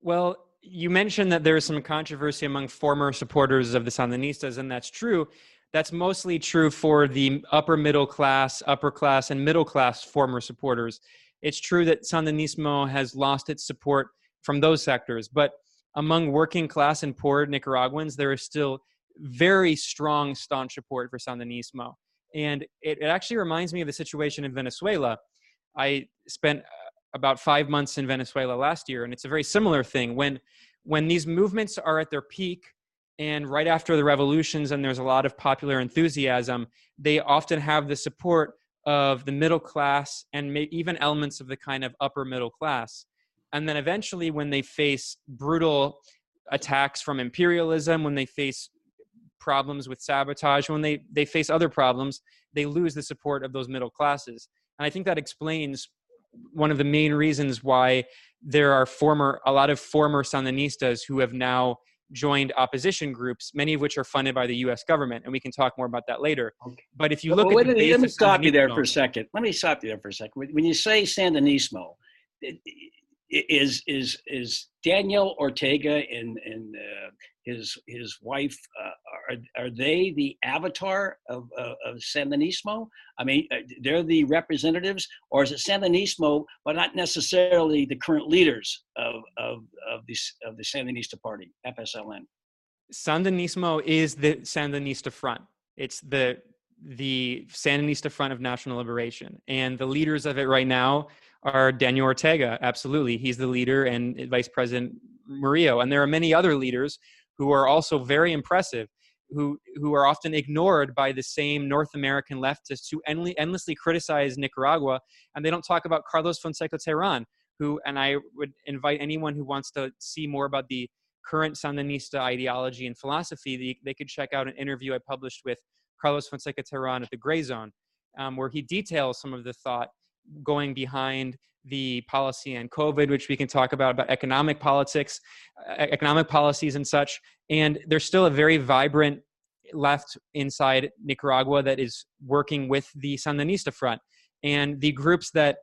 Well, you mentioned that there is some controversy among former supporters of the Sandinistas, and that's true. That's mostly true for the upper middle class, upper class, and middle class former supporters. It's true that Sandinismo has lost its support from those sectors, but among working class and poor Nicaraguans, there is still very strong, staunch support for Sandinismo. And it, it actually reminds me of the situation in Venezuela. I spent uh, about five months in Venezuela last year, and it's a very similar thing. When when these movements are at their peak, and right after the revolutions, and there's a lot of popular enthusiasm, they often have the support of the middle class and even elements of the kind of upper middle class. And then eventually, when they face brutal attacks from imperialism, when they face problems with sabotage, when they, they face other problems, they lose the support of those middle classes. And I think that explains one of the main reasons why there are former a lot of former Sandinistas who have now joined opposition groups, many of which are funded by the U.S. government, and we can talk more about that later. Okay. But if you look well, at wait, the let me stop you there for a second. Let me stop you there for a second. When you say Sandinismo, is is is Daniel Ortega and and uh, his his wife uh, are are they the avatar of of Sandinismo? I mean, uh, they're the representatives, or is it Sandinismo, but not necessarily the current leaders of of of the of the Sandinista Party, FSLN? Sandinismo is the Sandinista Front. It's the the Sandinista Front of National Liberation, and the leaders of it right now are Daniel Ortega. Absolutely, he's the leader, and Vice President Murillo, and there are many other leaders who are also very impressive, who who are often ignored by the same North American leftists who endly, endlessly criticize Nicaragua, and they don't talk about Carlos Fonseca Terán, who, and I would invite anyone who wants to see more about the current Sandinista ideology and philosophy, they, they could check out an interview I published with Carlos Fonseca Terán at the Grayzone, um, where he details some of the thought going behind the policy and COVID, which we can talk about, about economic politics, economic policies and such. And there's still a very vibrant left inside Nicaragua that is working with the Sandinista front. And the groups that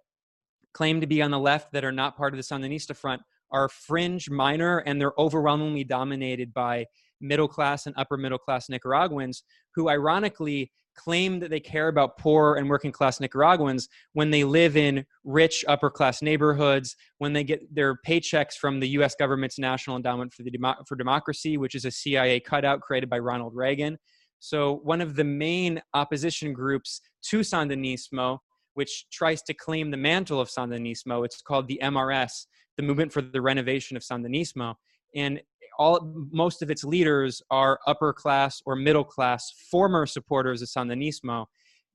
claim to be on the left that are not part of the Sandinista front are fringe, minor, and they're overwhelmingly dominated by middle class and upper middle class Nicaraguans who, ironically, claim that they care about poor and working class Nicaraguans when they live in rich upper class neighborhoods, when they get their paychecks from the US government's National Endowment for, the Demo- for Democracy, which is a CIA cutout created by Ronald Reagan. So, one of the main opposition groups to Sandinismo, which tries to claim the mantle of Sandinismo, it's called the MRS, the Movement for the Renovation of Sandinismo. And all most of its leaders are upper class or middle class former supporters of Sandinismo.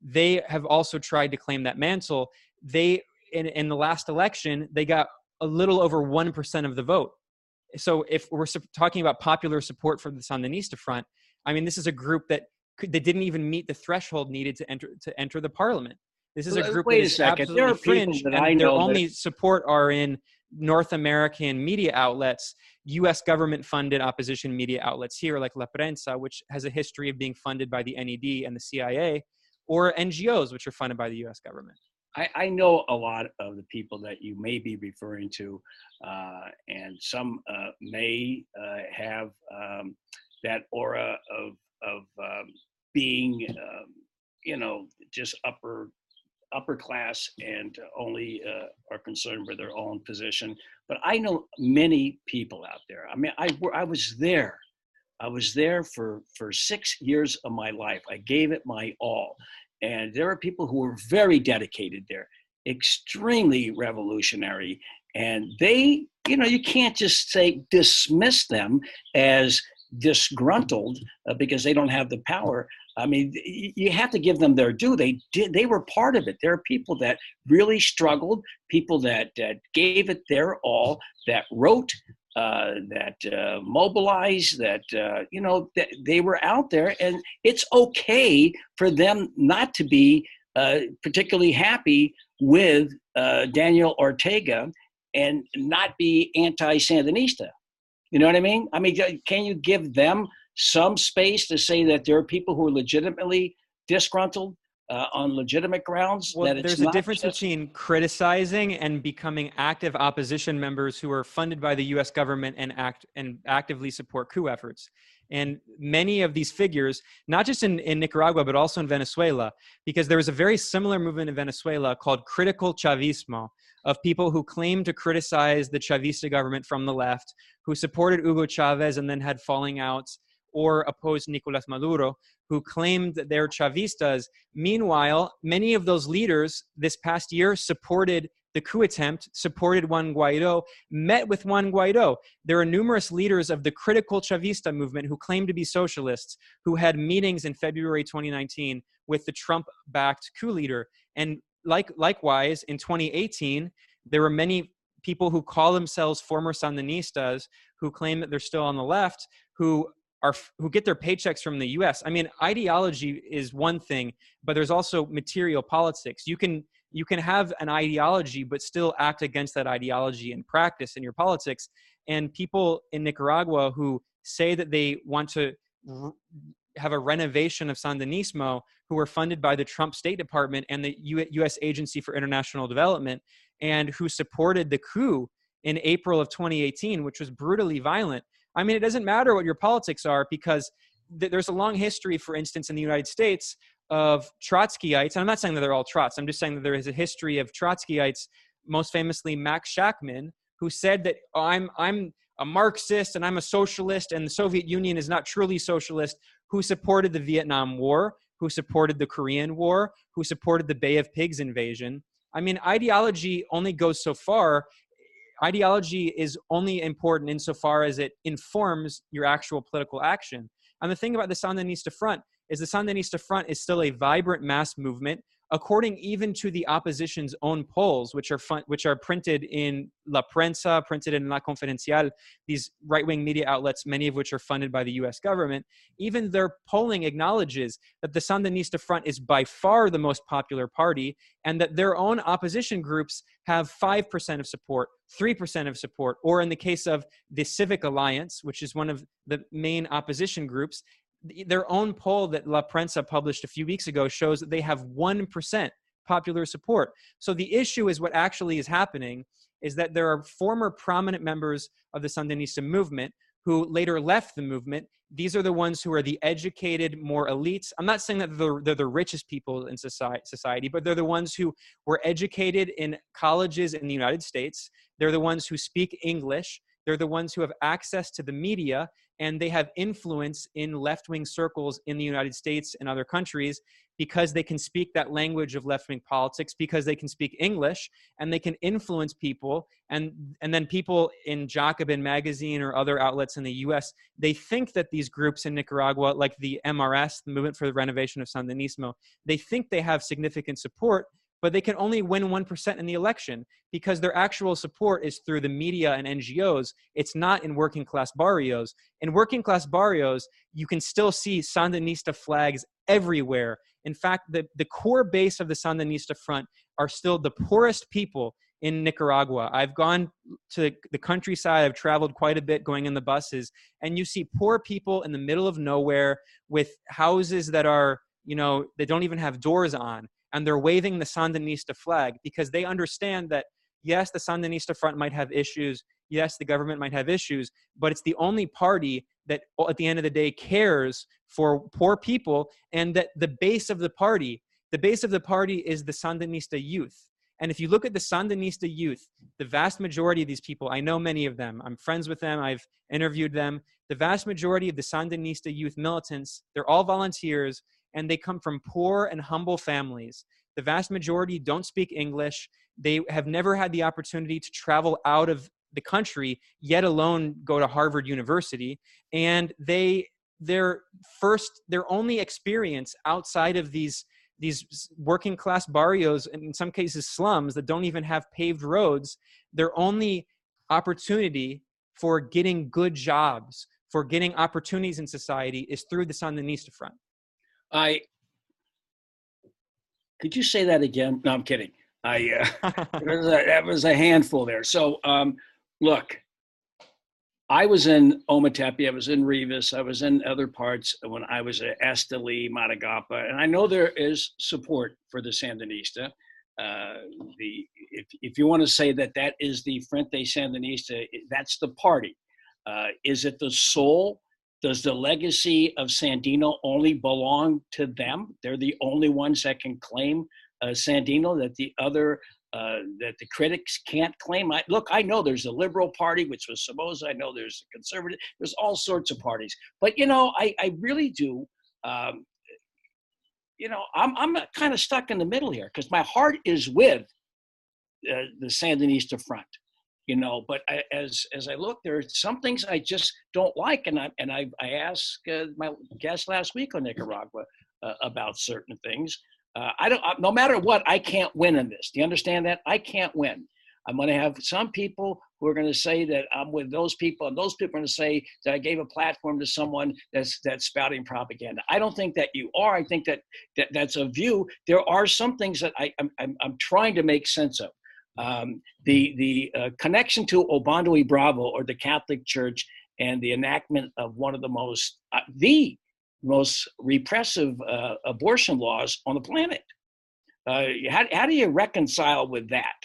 They have also tried to claim that mantle. they in, in the last election they got a little over 1% of the vote so if we're talking about popular support for the sandinista front i mean this is a group that could, that didn't even meet the threshold needed to enter to enter the parliament this is a group Wait that a second. absolutely There are fringe, and their know that- only support are in North American media outlets, U.S. government-funded opposition media outlets here, like La Prensa, which has a history of being funded by the NED and the CIA, or NGOs, which are funded by the U.S. government. I, I know a lot of the people that you may be referring to, uh, and some uh, may uh, have um, that aura of of um, being, um, you know, just upper upper class and only uh, are concerned with their own position. But I know many people out there. I mean, I I was there. I was there for for six years of my life. I gave it my all, and there are people who were very dedicated there, extremely revolutionary, and they, you know, you can't just say dismiss them as disgruntled uh, because they don't have the power. I mean, you have to give them their due. They did. They were part of it. There are people that really struggled, people that, that gave it their all, that wrote, uh, that uh, mobilized, that uh, you know, that they were out there, and it's okay for them not to be uh, particularly happy with uh, Daniel Ortega and not be anti-Sandinista. You know what I mean? I mean, can you give them some space to say that there are people who are legitimately disgruntled uh, on legitimate grounds? Well, there's a difference just- between criticizing and becoming active opposition members who are funded by the U.S. government and act and actively support coup efforts. And many of these figures, not just in, in Nicaragua, but also in Venezuela, because there was a very similar movement in Venezuela called critical Chavismo, of people who claimed to criticize the Chavista government from the left, who supported Hugo Chavez and then had falling outs, or opposed Nicolas Maduro, who claimed they're Chavistas. Meanwhile, many of those leaders this past year supported the coup attempt, supported Juan Guaido, met with Juan Guaido. There are numerous leaders of the critical Chavista movement who claim to be socialists who had meetings in February 2019 with the Trump backed coup leader. And like, likewise, in 2018, there were many people who call themselves former Sandinistas who claim that they're still on the left who are who get their paychecks from the US. I mean, ideology is one thing, but there's also material politics. You can you can have an ideology but still act against that ideology in practice in your politics. And people in Nicaragua who say that they want to have a renovation of Sandinismo, who were funded by the Trump State Department and the U- U.S. Agency for International Development, and who supported the coup in April of 2018, which was brutally violent. I mean, it doesn't matter what your politics are because th- there's a long history, for instance, in the United States of Trotskyites. And I'm not saying that they're all Trots. I'm just saying that there is a history of Trotskyites, most famously Max Shachtman, who said that "Oh, I'm I'm a Marxist and I'm a socialist, and the Soviet Union is not truly socialist. Who supported the Vietnam War? Who supported the Korean War? Who supported the Bay of Pigs invasion? I mean, ideology only goes so far. Ideology is only important insofar as it informs your actual political action. And the thing about the Sandinista Front is the Sandinista Front is still a vibrant mass movement, according even to the opposition's own polls, which are fun, which are printed in La Prensa, printed in La Confidencial, these right-wing media outlets, many of which are funded by the U.S. government. Even their polling acknowledges that the Sandinista Front is by far the most popular party, and that their own opposition groups have five percent of support, three percent of support, or in the case of the Civic Alliance, which is one of the main opposition groups, their own poll that La Prensa published a few weeks ago shows that they have 1% popular support. So the issue is what actually is happening is that there are former prominent members of the Sandinista movement who later left the movement. These are the ones who are the educated, more elites. I'm not saying that they're, they're the richest people in society, society, but they're the ones who were educated in colleges in the United States. They're the ones who speak English. They're the ones who have access to the media and they have influence in left wing circles in the United States and other countries because they can speak that language of left wing politics, because they can speak English and they can influence people. And, and then people in Jacobin magazine or other outlets in the US, they think that these groups in Nicaragua, like the MRS, the Movement for the Renovation of Sandinismo, they think they have significant support. But they can only win 1% in the election because their actual support is through the media and NGOs. It's not in working class barrios. In working class barrios, you can still see Sandinista flags everywhere. In fact, the, the core base of the Sandinista front are still the poorest people in Nicaragua. I've gone to the countryside, I've traveled quite a bit going in the buses, and you see poor people in the middle of nowhere with houses that are, you know, they don't even have doors on, and they're waving the Sandinista flag because they understand that, yes, the Sandinista front might have issues, yes, the government might have issues, but it's the only party that oh, at the end of the day cares for poor people, and that the base of the party, the base of the party is the Sandinista youth and if you look at the Sandinista youth, the vast majority of these people, I know many of them, I'm friends with them, I've interviewed them. The vast majority of the Sandinista youth militants, they're all volunteers and they come from poor and humble families. The vast majority don't speak English. They have never had the opportunity to travel out of the country, yet alone go to Harvard University. And they, their first, their only experience outside of these these working class barrios and in some cases slums that don't even have paved roads their only opportunity for getting good jobs for getting opportunities in society is through the sandinista front i could you say that again no i'm kidding i uh, that was a handful there so um, look I was in Ometepe, I was in Rivas, I was in other parts when I was at Esteli, Matagalpa, and I know there is support for the Sandinista. Uh, the if, if you want to say that that is the Frente Sandinista, that's the party. Uh, is it the soul? Does the legacy of Sandino only belong to them? They're the only ones that can claim uh, Sandino, that the other uh, that the critics can't claim. I, look, I know there's a liberal party, which was Somoza. I know there's a conservative. There's all sorts of parties. But you know, I, I really do. Um, you know, I'm I'm kind of stuck in the middle here because my heart is with uh, the Sandinista front. You know, but I, as as I look, there are some things I just don't like, and I and I I asked uh, my guest last week on Nicaragua uh, about certain things. Uh, I don't. No matter what, I can't win in this. Do you understand that? I can't win. I'm going to have some people who are going to say that I'm with those people, and those people are going to say that I gave a platform to someone that's that's spouting propaganda. I don't think that you are. I think that, that that's a view. There are some things that I, I'm, I'm, I'm trying to make sense of. Um, the the uh, connection to Obando y Bravo or the Catholic Church and the enactment of one of the most uh, the most repressive uh, abortion laws on the planet. Uh, how, how do you reconcile with that?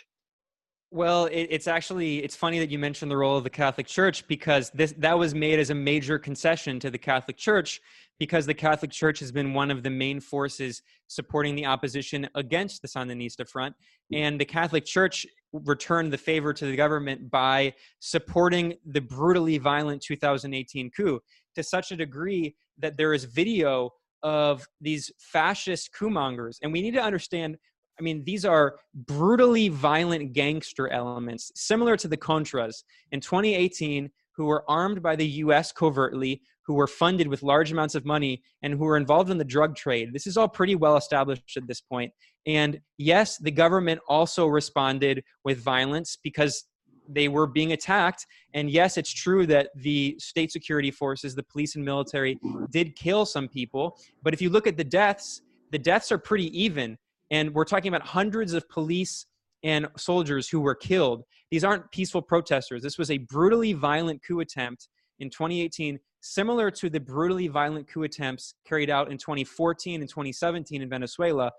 Well, it, it's actually it's funny that you mentioned the role of the Catholic Church because this that was made as a major concession to the Catholic Church because the Catholic Church has been one of the main forces supporting the opposition against the Sandinista front, and the Catholic Church returned the favor to the government by supporting the brutally violent 2018 coup to such a degree that there is video of these fascist coup mongers. And we need to understand I mean, these are brutally violent gangster elements, similar to the Contras in 2018, who were armed by the US covertly, who were funded with large amounts of money, and who were involved in the drug trade. This is all pretty well established at this point. And yes, the government also responded with violence because they were being attacked. And yes, it's true that the state security forces, the police and military, did kill some people. But if you look at the deaths, the deaths are pretty even. And we're talking about hundreds of police and soldiers who were killed. These aren't peaceful protesters. This was a brutally violent coup attempt in 2018, similar to the brutally violent coup attempts carried out in 2014 and 2017 in Venezuela,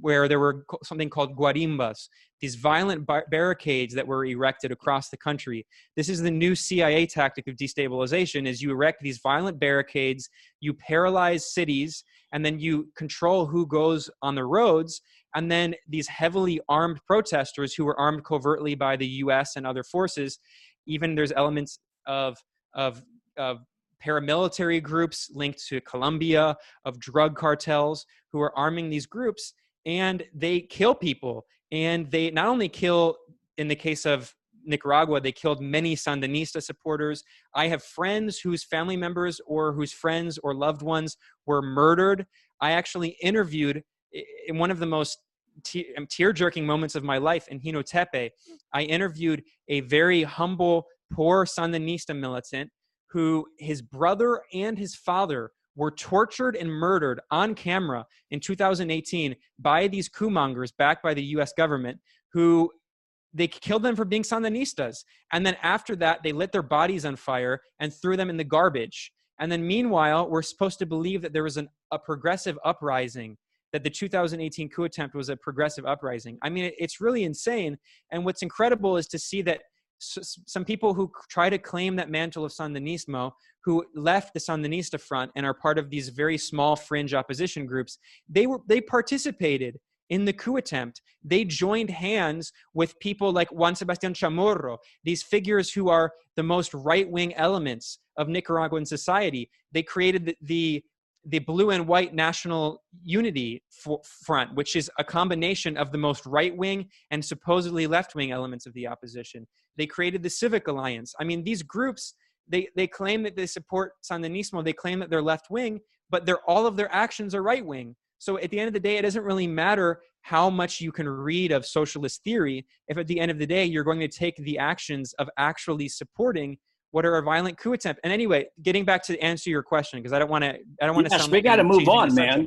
where there were something called guarimbas, these violent bar- barricades that were erected across the country. This is the new CIA tactic of destabilization is you erect these violent barricades, you paralyze cities, and then you control who goes on the roads. And then these heavily armed protesters who were armed covertly by the US and other forces, even there's elements of, of, of paramilitary groups linked to Colombia, of drug cartels who are arming these groups and they kill people. And they not only kill, in the case of Nicaragua, they killed many Sandinista supporters. I have friends whose family members or whose friends or loved ones were murdered. I actually interviewed in one of the most um, tear-jerking moments of my life in Jinotepe, I interviewed a very humble, poor Sandinista militant who his brother and his father were tortured and murdered on camera in 2018 by these coup mongers backed by the US government who they killed them for being Sandinistas. And then after that, they lit their bodies on fire and threw them in the garbage. And then meanwhile, we're supposed to believe that there was an, a progressive uprising, that the 2018 coup attempt was a progressive uprising. I mean, it's really insane. And what's incredible is to see that some people who try to claim that mantle of Sandinismo, who left the Sandinista front and are part of these very small fringe opposition groups, they were they participated in the coup attempt. They joined hands with people like Juan Sebastian Chamorro, these figures who are the most right wing elements of Nicaraguan society. They created the, the the blue and white national unity front, which is a combination of the most right wing and supposedly left wing elements of the opposition. They created the Civic Alliance. I mean, these groups, they, they claim that they support Sandinismo, they claim that they're left wing, but they're, all of their actions are right wing. So at the end of the day, it doesn't really matter how much you can read of socialist theory if at the end of the day you're going to take the actions of actually supporting what are a violent coup attempt. And anyway, getting back to answer your question because I don't want to I don't want to yes, we like got to move on, man.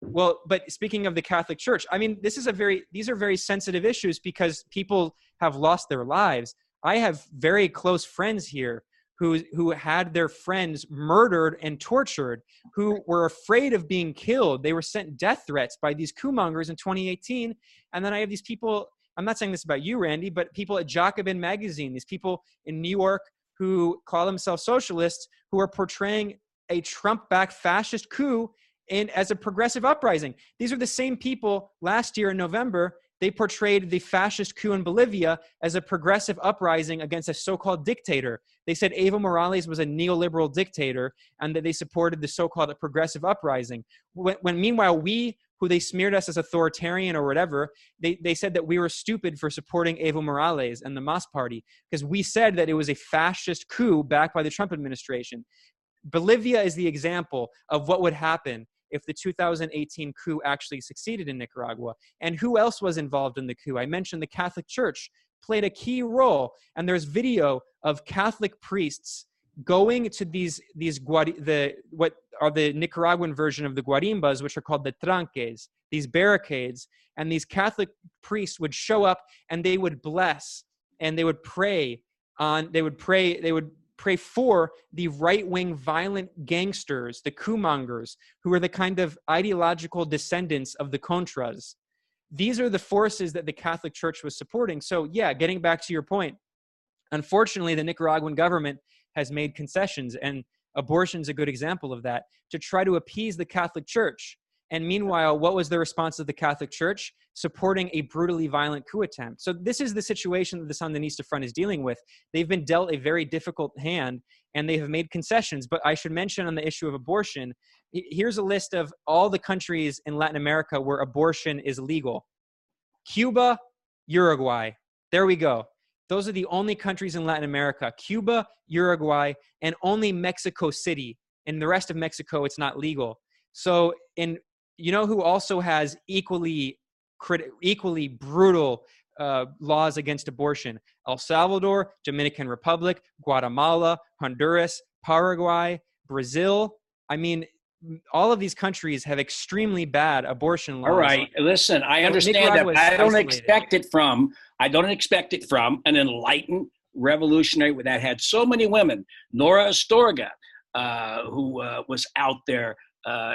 Well, but speaking of the Catholic Church, I mean, this is a very these are very sensitive issues because people have lost their lives. I have very close friends here who who had their friends murdered and tortured, who were afraid of being killed. They were sent death threats by these coup mongers in 2018. And then I have these people. I'm not saying this about you, Randy, but people at Jacobin magazine, these people in New York who call themselves socialists, who are portraying a Trump-backed fascist coup in as a progressive uprising. These are the same people last year in November they portrayed the fascist coup in Bolivia as a progressive uprising against a so called dictator. They said Evo Morales was a neoliberal dictator and that they supported the so called progressive uprising. When, when, meanwhile, we, who they smeared us as authoritarian or whatever, they, they said that we were stupid for supporting Evo Morales and the MAS party because we said that it was a fascist coup backed by the Trump administration. Bolivia is the example of what would happen if the 2018 coup actually succeeded in Nicaragua. And who else was involved in the coup? I mentioned the Catholic Church played a key role, and there's video of Catholic priests going to these these the what are the Nicaraguan version of the guarimbas, which are called the tranques, these barricades, and these Catholic priests would show up and they would bless and they would pray on they would pray they would pray for the right wing violent gangsters, the coup who are the kind of ideological descendants of the Contras. These are the forces that the Catholic Church was supporting. So, yeah, getting back to your point, unfortunately, the Nicaraguan government has made concessions, and abortion is a good example of that, to try to appease the Catholic Church. And meanwhile, what was the response of the Catholic Church? Supporting a brutally violent coup attempt. So, this is the situation that the Sandinista Front is dealing with. They've been dealt a very difficult hand and they have made concessions. But I should mention on the issue of abortion here's a list of all the countries in Latin America where abortion is legal Cuba, Uruguay. There we go. Those are the only countries in Latin America Cuba, Uruguay, and only Mexico City. In the rest of Mexico, it's not legal. So, in you know who also has equally crit- equally brutal uh, laws against abortion? El Salvador, Dominican Republic, Guatemala, Honduras, Paraguay, Brazil. I mean, all of these countries have extremely bad abortion laws. All right, listen, I understand that. I don't isolated. expect it from. I don't expect it from an enlightened revolutionary that had so many women. Nora Astorga, uh, who uh, was out there uh,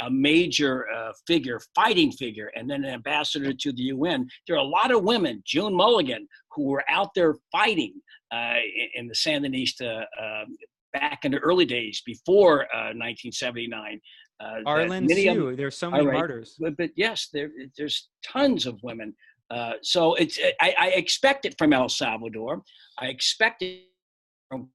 a, major uh, figure, fighting figure, and then an ambassador to the UN. There are a lot of women, June Mulligan, who were out there fighting uh, in the Sandinista um, back in the early days before 1979. Uh, uh, Arlen Siu, there's so many right, martyrs. But, but, yes, there, there's tons of women. Uh, so it's I, I expect it from El Salvador. I expect it from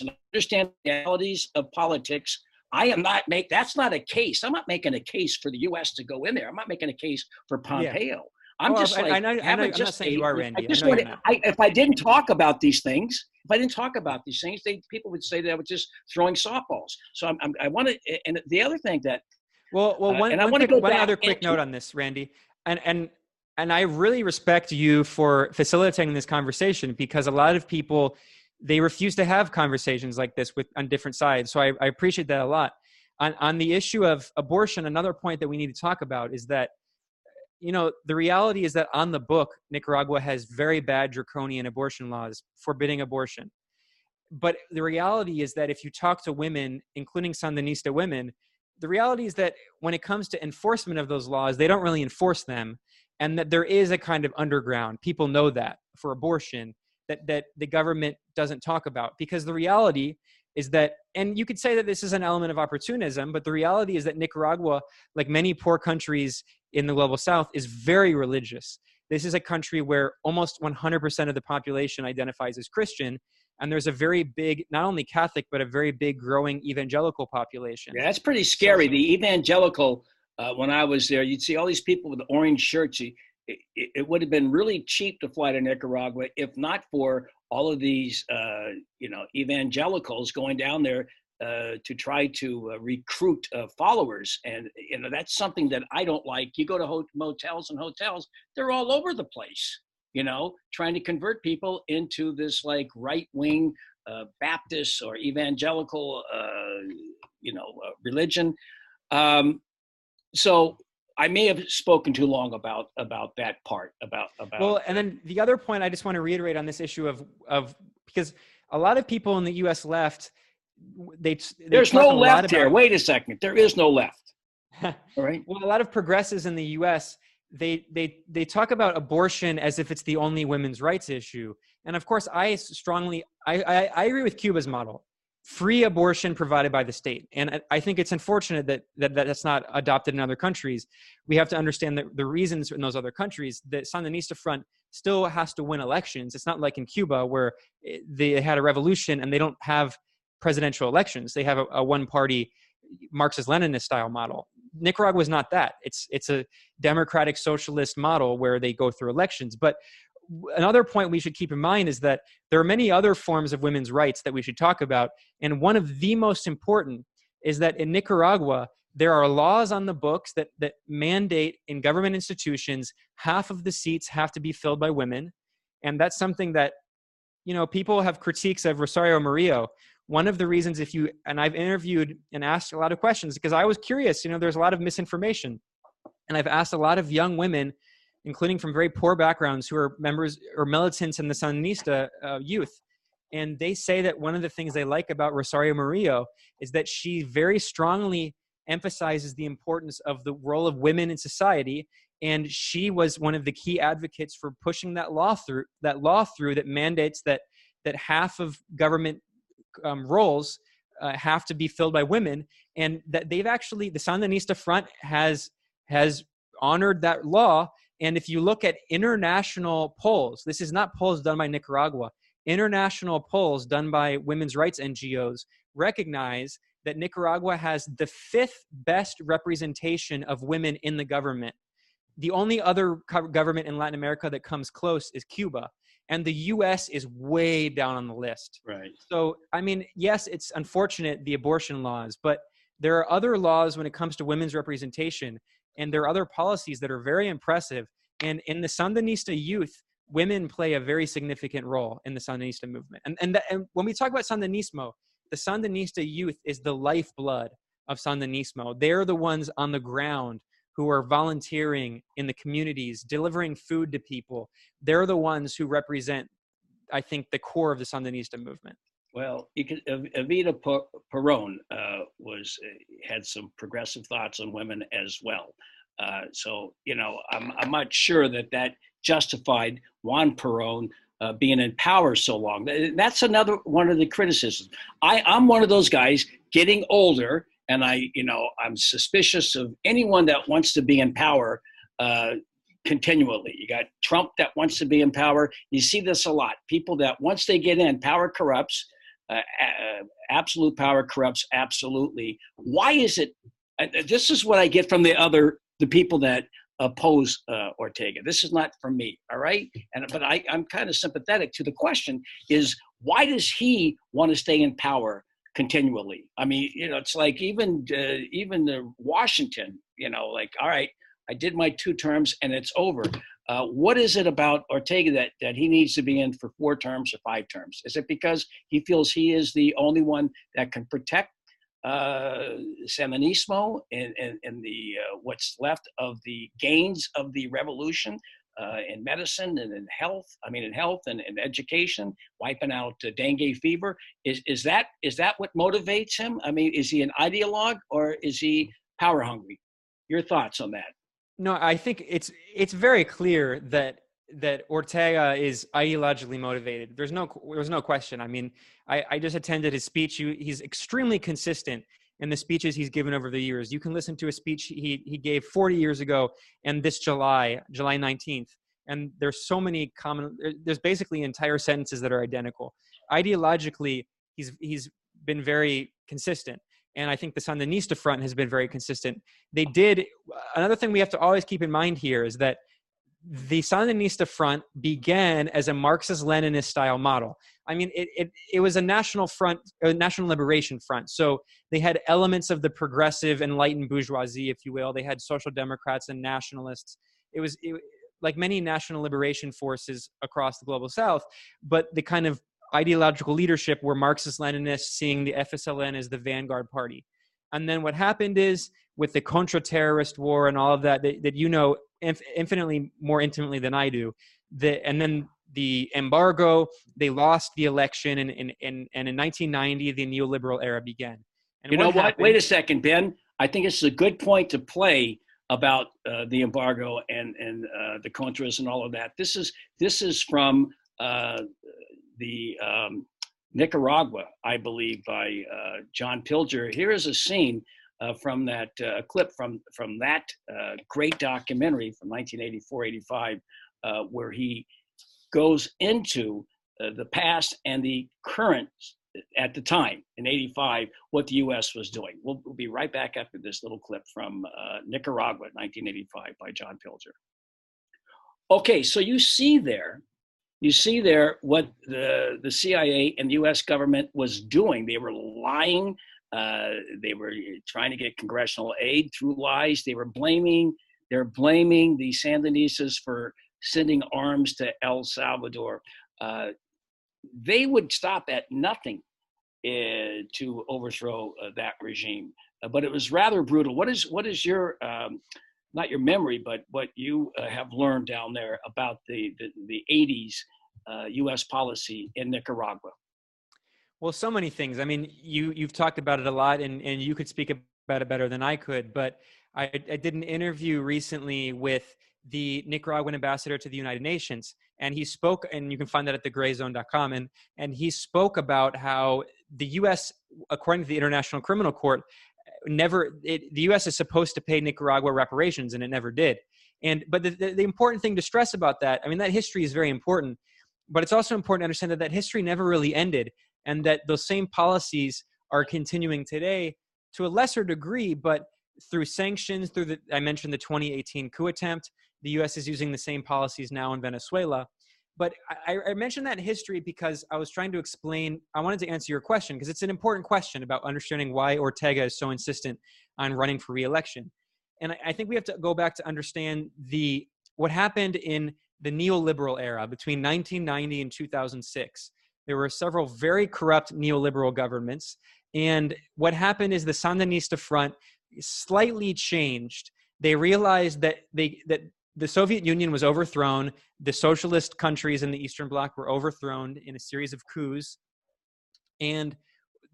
and understand the realities of politics. I am not make that's not a case. I'm not making a case for the U.S. to go in there. I'm not making a case for Pompeo. Yeah. I'm just I- like, I know- I I'm not saying you are, I Randy. I just you're wanted- I, if I didn't talk about these things, if I didn't talk about these things, they people would say that I was just throwing softballs. So I'm, I'm I want to, and the other thing that Well, well, Uh, one, and I wanna go one other quick note on this, Randy, and and and I really respect you for facilitating this conversation because a lot of people they refuse to have conversations like this with on different sides. So I, I appreciate that a lot. On on the issue of abortion, another point that we need to talk about is that you know the reality is that on the book Nicaragua has very bad draconian abortion laws forbidding abortion. But the reality is that if you talk to women, including Sandinista women, the reality is that when it comes to enforcement of those laws, they don't really enforce them, and that there is a kind of underground. People know that for abortion that that the government doesn't talk about because the reality is that and you could say that this is an element of opportunism but the reality is that nicaragua like many poor countries in the global south is very religious this is a country where almost 100% of the population identifies as christian and there's a very big not only catholic but a very big growing evangelical population Yeah, that's pretty scary. The evangelical, uh, when I was there, you'd see all these people with orange shirts. It, it would have been really cheap to fly to Nicaragua if not for all of these, uh, you know, evangelicals going down there uh, to try to uh, recruit uh, followers. And, you know, that's something that I don't like. You go to ho- motels and hotels, they're all over the place, you know, trying to convert people into this like right wing uh, Baptist or evangelical, uh, you know, religion. Um, so I may have spoken too long about about that part about about. Well, and then the other point I just want to reiterate on this issue of of because a lot of people in the U.S. left, they, they There's no left here. about- Wait a second. There is no left. All right. Well, a lot of progressives in the U.S. they they they talk about abortion as if it's the only women's rights issue, and of course, I strongly I I, I agree with Cuba's model, free abortion provided by the state, and I- think it's unfortunate that, that that that's not adopted in other countries. We have to understand that the reasons in those other countries that Sandinista Front still has to win elections. It's not like in Cuba where eh, they had a revolution and they don't have presidential elections. They have a, a one-party Marxist-Leninist style model. Nicaragua is not that. It's it's a democratic socialist model where they go through elections. But another point we should keep in mind is that there are many other forms of women's rights that we should talk about, and one of the most important is that in Nicaragua there are laws on the books that that mandate in government institutions half of the seats have to be filled by women, and that's something that you know people have critiques of Rosario Murillo. One of the reasons if you and i've interviewed and asked a lot of questions because i was curious you know there's a lot of misinformation and i've asked a lot of young women including from very poor backgrounds who are members or militants in the sandinista uh, youth and they say that one of the things they like about rosario murillo is that she very strongly emphasizes the importance of the role of women in society and she was one of the key advocates for pushing that law through that law through that mandates that that half of government um, roles uh, have to be filled by women, and that they've actually the Sandinista Front has has honored that law. And if you look at international polls, this is not polls done by Nicaragua. International polls done by women's rights NGOs recognize that Nicaragua has the fifth best representation of women in the government. The only other government in Latin America that comes close is Cuba and the US is way down on the list. Right. So, I mean, yes, it's unfortunate the abortion laws, but there are other laws when it comes to women's representation, and there are other policies that are very impressive. And in the Sandinista youth, women play a very significant role in the Sandinista movement. And, and, the, and when we talk about Sandinismo, the Sandinista youth is the lifeblood of Sandinismo. They're the ones on the ground who are volunteering in the communities, delivering food to people. They're the ones who represent, I think, the core of the Sandinista movement. Well, could, Evita Peron uh, was uh, had some progressive thoughts on women as well. Uh, so you know, I'm I'm not sure that that justified Juan Peron uh, being in power so long. That's another one of the criticisms. I I'm one of those guys getting older, and I you know I'm suspicious of anyone that wants to be in power. Uh, continually. You got Trump that wants to be in power. You see this a lot. People that once they get in, power corrupts. Uh, uh, absolute power corrupts absolutely. Why is it? Uh, this is what I get from the other the people that oppose uh, Ortega. This is not for me, all right? And but I, I'm kind of sympathetic to the question: is why does he want to stay in power continually? I mean, you know, it's like even uh, even the Washington, you know, like all right, I did my two terms and it's over. Uh, what is it about Ortega that, that he needs to be in for four terms or five terms? Is it because he feels he is the only one that can protect uh, and, and, and the uh, what's left of the gains of the revolution uh, in medicine and in health? I mean, in health and in education, wiping out uh, dengue fever. Is is that is that what motivates him? I mean, is he an ideologue or is he power hungry? Your thoughts on that? No, I think it's it's very clear that that Ortega is ideologically motivated. There's no there's no question. I mean, I, I just attended his speech. He, he's extremely consistent in the speeches he's given over the years. You can listen to a speech he he gave 40 years ago and this July, July 19th. And there's so many common. There's basically entire sentences that are identical. Ideologically, he's he's been very consistent and I think the Sandinista front has been very consistent. They did another thing we have to always keep in mind here is that the Sandinista front began as a Marxist Leninist style model. I mean, it, it, it was a national front, a national liberation front. So they had elements of the progressive, enlightened bourgeoisie, if you will. They had social democrats and nationalists. It was it, like many national liberation forces across the global south, but the kind of ideological leadership were Marxist Leninists, seeing the FSLN as the vanguard party. And then what happened is with the contra terrorist war and all of that, that, that you know inf- infinitely more intimately than I do, the, and then the embargo, they lost the election, and, and, and, and in 1990, the neoliberal era began. And you know what? Happened, Wait a second, Ben. I think it's a good point to play about uh, the embargo and and uh, the contras and all of that. This is this is from uh, the um, Nicaragua, I believe, by uh, John Pilger. Here is a scene uh, from that uh, clip from from that uh, great documentary from 1984-85, uh, where he goes into uh, the past and the current at the time in 85 what the U.S. was doing. We'll, we'll be right back after this little clip from Nicaragua, 1985, by John Pilger. Okay, so you see there you see there what the, the CIA and the US government was doing. They were lying. Uh, they were trying to get congressional aid through lies. They were blaming, they're blaming the Sandinistas for sending arms to El Salvador. Uh, they would stop at nothing uh, to overthrow uh, that regime. Uh, but it was rather brutal. What is what is your um, not your memory, but what you uh, have learned down there about the the, the 80s uh, U.S. policy in Nicaragua? Well, so many things. I mean, you you've talked about it a lot, and and you could speak about it better than I could. But I, I did an interview recently with the Nicaraguan ambassador to the United Nations, and he spoke, and you can find that at thegrayzone.com, and and he spoke about how the U.S., according to the International Criminal Court, never it, the U.S. is supposed to pay Nicaragua reparations, and it never did. And but the, the, the important thing to stress about that, I mean, that history is very important, but it's also important to understand that that history never really ended, and that those same policies are continuing today to a lesser degree, but through sanctions, through the I mentioned the 2018 coup attempt, the U.S. is using the same policies now in Venezuela. But I, I mentioned that history because I was trying to explain. I wanted to answer your question because it's an important question about understanding why Ortega is so insistent on running for reelection and I, I think we have to go back to understand the what happened in the neoliberal era between 1990 and 2006. There were several very corrupt neoliberal governments. And what happened is the Sandinista front slightly changed. They realized that they that the Soviet Union was overthrown, the socialist countries in the Eastern Bloc were overthrown in a series of coups, and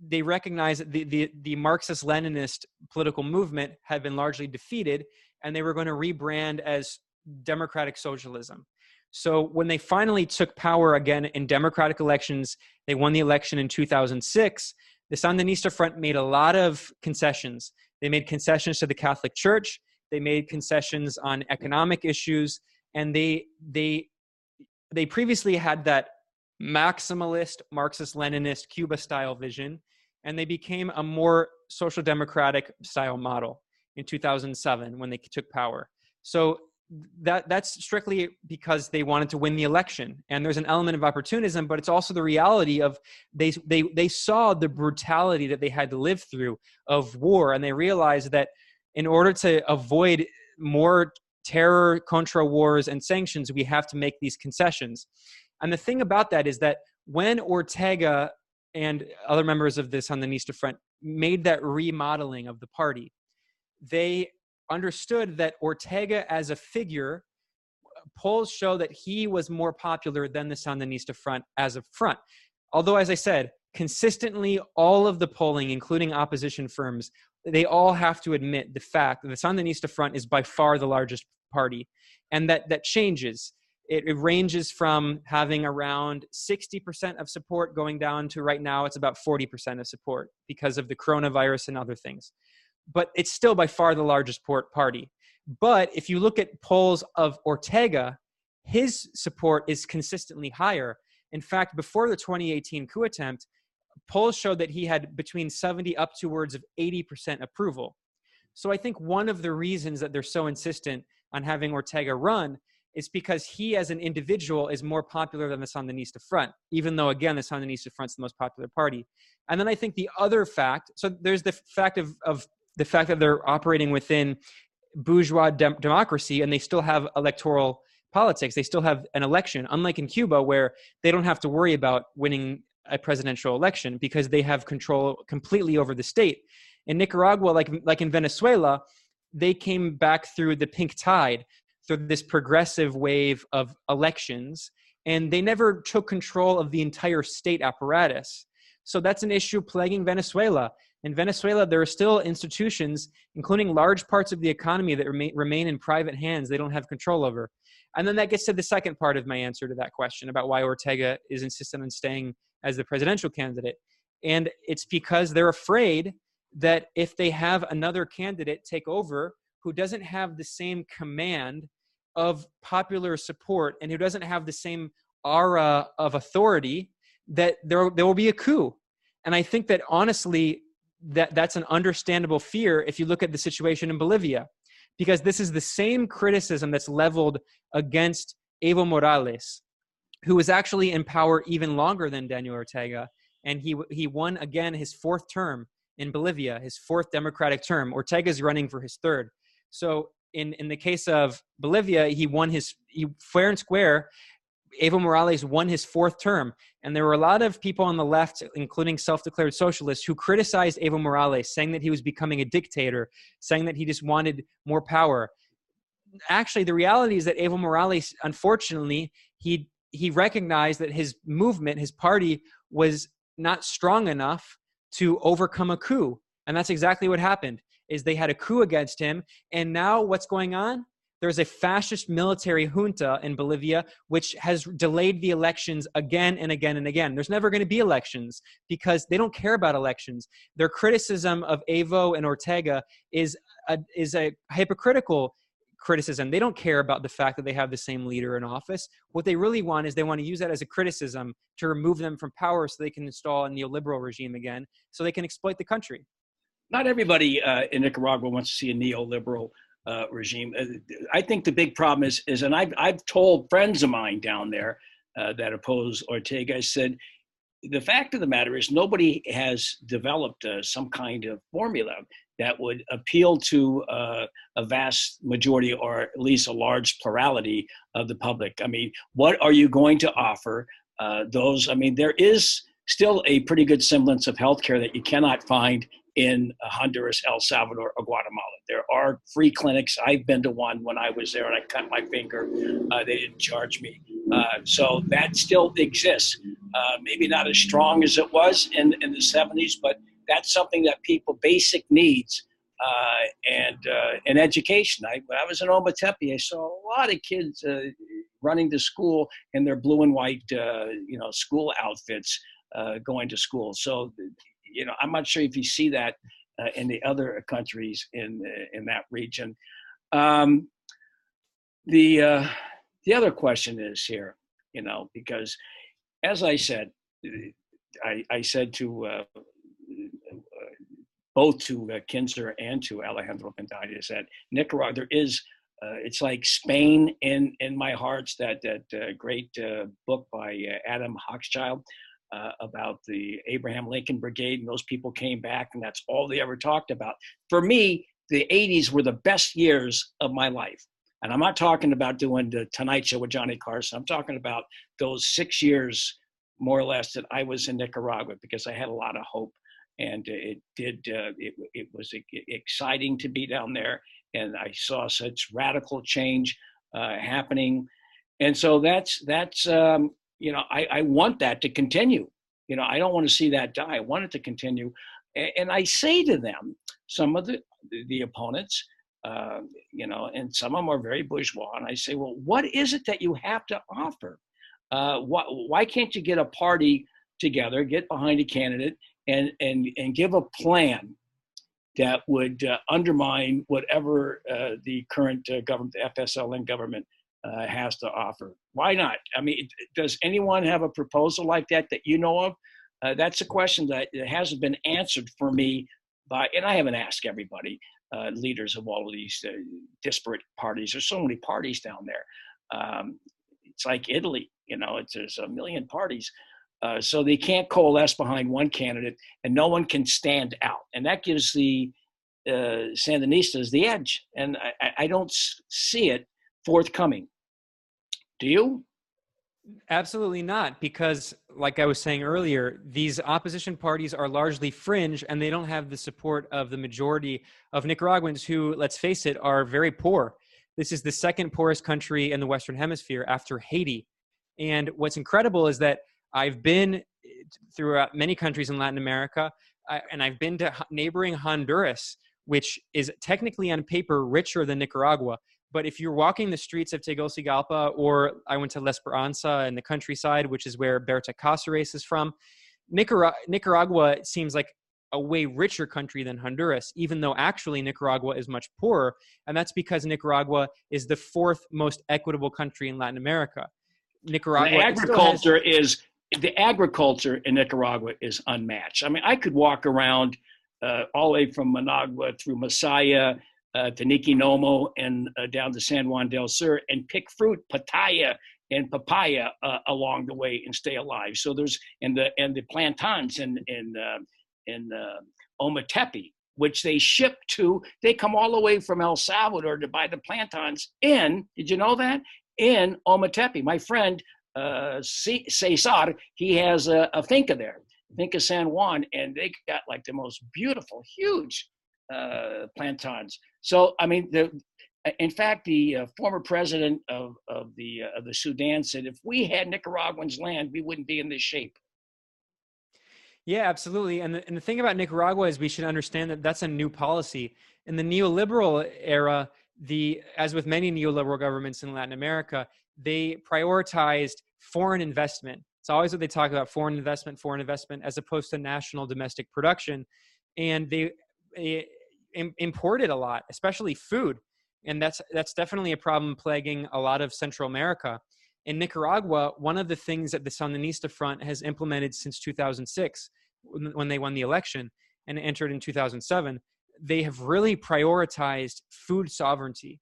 they recognized that the, the, the Marxist Leninist political movement had been largely defeated, and they were going to rebrand as democratic socialism. So when they finally took power again in democratic elections, they won the election in 2006. The Sandinista Front made a lot of concessions. They made concessions to the Catholic Church. They made concessions on economic issues, and they they they previously had that maximalist Marxist Leninist Cuba style vision, and they became a more social democratic style model in 2007 when they took power. So that that's strictly because they wanted to win the election and there's an element of opportunism but it's also the reality of they they they saw the brutality that they had to live through of war and they realized that in order to avoid more terror contra wars and sanctions we have to make these concessions and the thing about that is that when ortega and other members of the sandinista front made that remodeling of the party they understood that Ortega as a figure, polls show that he was more popular than the Sandinista front as a front. Although, as I said, consistently all of the polling, including opposition firms, they all have to admit the fact that the Sandinista front is by far the largest party, and that that changes. It, it ranges from having around 60% of support going down to right now it's about 40% of support because of the coronavirus and other things but it's still by far the largest port party. But if you look at polls of Ortega, his support is consistently higher. In fact, before the 2018 coup attempt, polls showed that he had between 70 up towards of 80% approval. So I think one of the reasons that they're so insistent on having Ortega run is because he as an individual is more popular than the Sandinista Front, even though again the Sandinista Front's the most popular party. And then I think the other fact, so there's the fact of, of the fact that they're operating within bourgeois de- democracy and they still have electoral politics. They still have an election, unlike in Cuba, where they don't have to worry about winning a presidential election because they have control completely over the state. In Nicaragua, like like in Venezuela, they came back through the pink tide, through this progressive wave of elections, and they never took control of the entire state apparatus. So that's an issue plaguing Venezuela. In Venezuela, there are still institutions, including large parts of the economy, that remain, remain in private hands they don't have control over. And then that gets to the second part of my answer to that question about why Ortega is insistent on staying as the presidential candidate. And it's because they're afraid that if they have another candidate take over who doesn't have the same command of popular support and who doesn't have the same aura of authority, that there, there will be a coup. And I think that honestly, that that's an understandable fear if you look at the situation in Bolivia, because this is the same criticism that's leveled against Evo Morales, who was actually in power even longer than Daniel Ortega, and he he won again his fourth term in Bolivia, his fourth democratic term. Ortega's running for his third. So in in the case of Bolivia, he won his he fair and square Evo Morales won his fourth term. And there were a lot of people on the left, including self declared socialists, who criticized Evo Morales, saying that he was becoming a dictator, saying that he just wanted more power. Actually, the reality is that Evo Morales, unfortunately, he, he recognized that his movement, his party, was not strong enough to overcome a coup. And that's exactly what happened is they had a coup against him and now what's going on there's a fascist military junta in Bolivia which has delayed the elections again and again and again. There's never going to be elections because they don't care about elections. Their criticism of Evo and Ortega is a, is a hypocritical criticism. They don't care about the fact that they have the same leader in office. What they really want is they want to use that as a criticism to remove them from power so they can install a neoliberal regime again, so they can exploit the country. Not everybody uh, in Nicaragua wants to see a neoliberal uh, regime. Uh, I think the big problem is, is and I've, I've told friends of mine down there uh, that oppose Ortega, I said, the fact of the matter is nobody has developed uh, some kind of formula that would appeal to uh, a vast majority or at least a large plurality of the public. I mean, what are you going to offer uh, those? I mean, there is still a pretty good semblance of healthcare that you cannot find in Honduras, El Salvador, or Guatemala. There are free clinics. I've been to one when I was there and I cut my finger. Uh, they didn't charge me. Uh, so that still exists. Uh, maybe not as strong as it was in, in the 70s, but that's something that people, basic needs, uh, and uh, and education. I, when I was in Ometepe, I saw a lot of kids uh, running to school in their blue and white, you know, school outfits, going to school. So you know, I'm not sure if you see that uh, in the other countries in in that region. Um, the uh, the other question is here, you know, because as I said, I, I said to uh, both to uh, Kinzer and to Alejandro Bendaña that Nicaragua there is uh, it's like Spain in in my heart's that that uh, great uh, book by uh, Adam Hochschild uh, about the Abraham Lincoln Brigade, and those people came back, and that's all they ever talked about. For me, the '80s were the best years of my life, and I'm not talking about doing the Tonight Show with Johnny Carson. I'm talking about those six years, more or less, that I was in Nicaragua because I had a lot of hope and it did uh, it, it was exciting to be down there and i saw such radical change uh, happening. And so that's that's um, you know I, I want that to continue. You know i don't want to see that die. I want it to continue. And, and i say to them some of the the opponents uh, you know and some of them are very bourgeois and i say well what is it that you have to offer? Uh, why, why can't you get a party together get behind a candidate and and and give a plan that would uh, undermine whatever uh, the current uh, government, the FSLN government, uh, has to offer. Why not? I mean, does anyone have a proposal like that that you know of? Uh, that's a question that hasn't been answered for me by, and I haven't asked everybody, uh, leaders of all of these disparate parties. There's so many parties down there. Um, it's like Italy, you know, it's, there's a million parties. Uh, so they can't coalesce behind one candidate, and no one can stand out, and that gives the uh, Sandinistas the edge. And I, I don't see it forthcoming. Do you? Absolutely not, because, like I was saying earlier, these opposition parties are largely fringe and they don't have the support of the majority of Nicaraguans who, let's face it, are very poor. This is the second poorest country in the Western Hemisphere after Haiti. And what's incredible is that I've been eh, throughout many countries in Latin America, and I've been to neighboring Honduras, which is technically on paper richer than Nicaragua. But if you're walking the streets of Tegucigalpa, or I went to La Esperanza in the countryside, which is where Berta Cáceres is from, Nicaragua, Nicaragua seems like a way richer country than Honduras, even though actually Nicaragua is much poorer. And that's because Nicaragua is the fourth most equitable country in Latin America. Nicaragua the agriculture has, is the agriculture in Nicaragua is unmatched. I mean, I could walk around uh, all the way from Managua through Masaya uh, to Niquinohomo and uh, down to San Juan del Sur and pick fruit, pitaya and papaya uh, along the way and stay alive. So there's and the and the plantains in in uh, in uh, Ometepe, which they ship to. They come all the way from El Salvador to buy the plantains in. Did you know that? In Ometepe, my friend uh, Cesar, he has a, a finca there, Finca San Juan, and they got like the most beautiful, huge uh, plantains. So, I mean, the, in fact, the uh, former president of, of, the, uh, of the Sudan said, if we had Nicaraguans' land, we wouldn't be in this shape. Yeah, absolutely. And the, and the thing about Nicaragua is we should understand that that's a new policy. In the neoliberal era, the as with many neoliberal governments in Latin America, they prioritized foreign investment. It's always what they talk about foreign investment, foreign investment, as opposed to national domestic production. And they, eh, they imported a lot, especially food. And that's, that's definitely a problem plaguing a lot of Central America. In Nicaragua, one of the things that the Sandinista Front has implemented since 2006, when they won the election and entered in 2007, they have really prioritized food sovereignty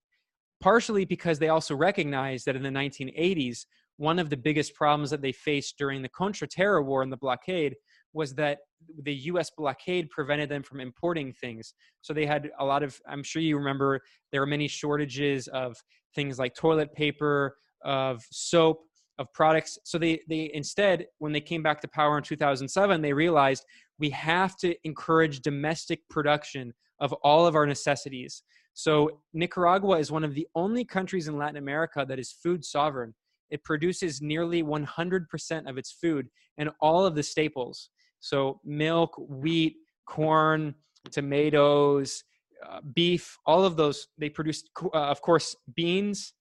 partially because they also recognized that in the 1980s, one of the biggest problems that they faced during the Contra Terror War and the blockade was that the US blockade prevented them from importing things. So they had a lot of, I'm sure you remember, there were many shortages of things like toilet paper, of soap, of products. So they, they instead, when they came back to power in 2007, they realized we have to encourage domestic production of all of our necessities. So Nicaragua is one of the only countries in Latin America that is food sovereign. It produces nearly 100% of its food and all of the staples. So milk, wheat, corn, tomatoes, uh, beef, all of those. They produce, uh, of course, beans.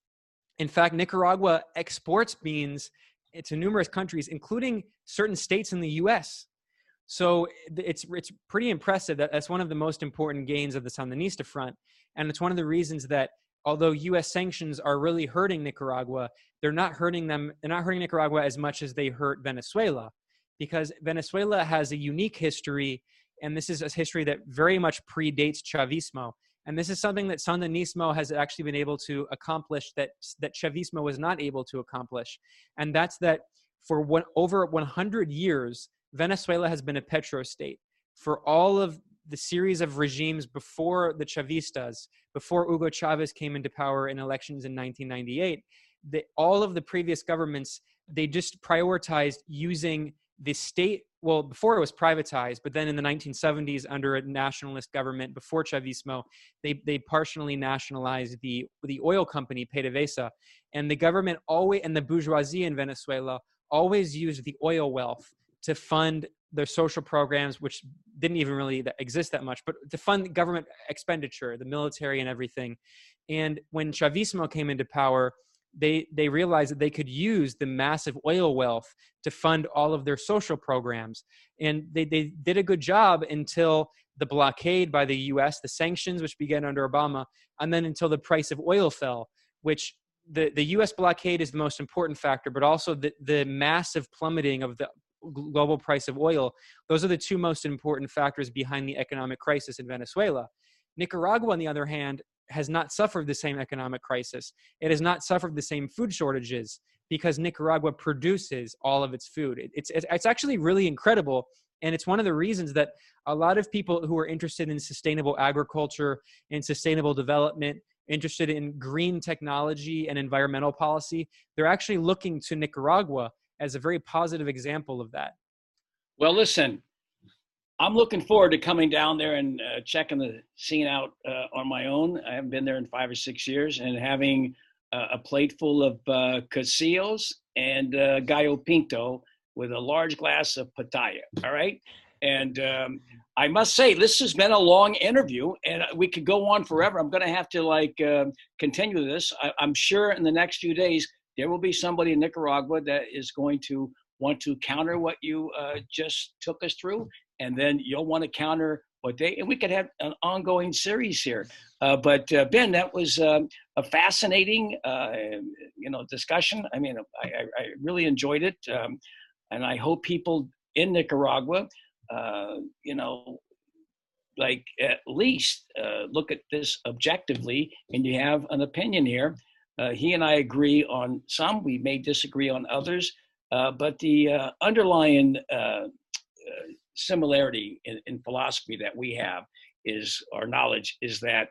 In fact, Nicaragua exports beans to numerous countries, including certain states in the U.S. So it's it's pretty impressive. That that's one of the most important gains of the Sandinista front, and it's one of the reasons that although U.S. sanctions are really hurting Nicaragua, they're not hurting them. They're not hurting Nicaragua as much as they hurt Venezuela, because Venezuela has a unique history, and this is a history that very much predates Chavismo. And this is something that Sandinismo has actually been able to accomplish that, that Chavismo was not able to accomplish. And that's that for one, over 100 years, Venezuela has been a petro state. For all of the series of regimes before the Chavistas, before Hugo Chavez came into power in elections in 1998, the, all of the previous governments, they just prioritized using the state well before it was privatized but then in the 1970s under a nationalist government before chavismo they, they partially nationalized the, the oil company pdvsa and the government always and the bourgeoisie in venezuela always used the oil wealth to fund their social programs which didn't even really exist that much but to fund government expenditure the military and everything. And when chavismo came into power they they realized that they could use the massive oil wealth to fund all of their social programs. And they, they did a good job until the blockade by the us the sanctions which began under obama and then until the price of oil fell which the, the us blockade is the most important factor but also the, the massive plummeting of the global price of oil those are the two most important factors behind the economic crisis in venezuela nicaragua on the other hand has not suffered the same economic crisis. It has not suffered the same food shortages because Nicaragua produces all of its food. It's, it's actually really incredible. And it's one of the reasons that a lot of people who are interested in sustainable agriculture and sustainable development, interested in green technology and environmental policy, they're actually looking to Nicaragua as a very positive example of that. Well, listen, I'm looking forward to coming down there and uh, checking the scene out uh, on my own. I haven't been there in five or six years, and having uh, a plate full of uh, quesillos and uh, gallo pinto with a large glass of pataya. All right, and um, I must say this has been a long interview, and we could go on forever. I'm going to have to like um, continue this. I, I'm sure in the next few days there will be somebody in Nicaragua that is going to want to counter what you uh, just took us through and then you'll want to counter what they and we could have an ongoing series here. Uh, but uh, ben that was um, a fascinating uh, you know discussion. I mean i, I really enjoyed it um, and i hope people in nicaragua uh, you know like at least uh, look at this objectively and you have an opinion here uh, he and i agree on some we may disagree on others uh, but the uh, underlying uh, similarity in, in philosophy that we have is our knowledge is that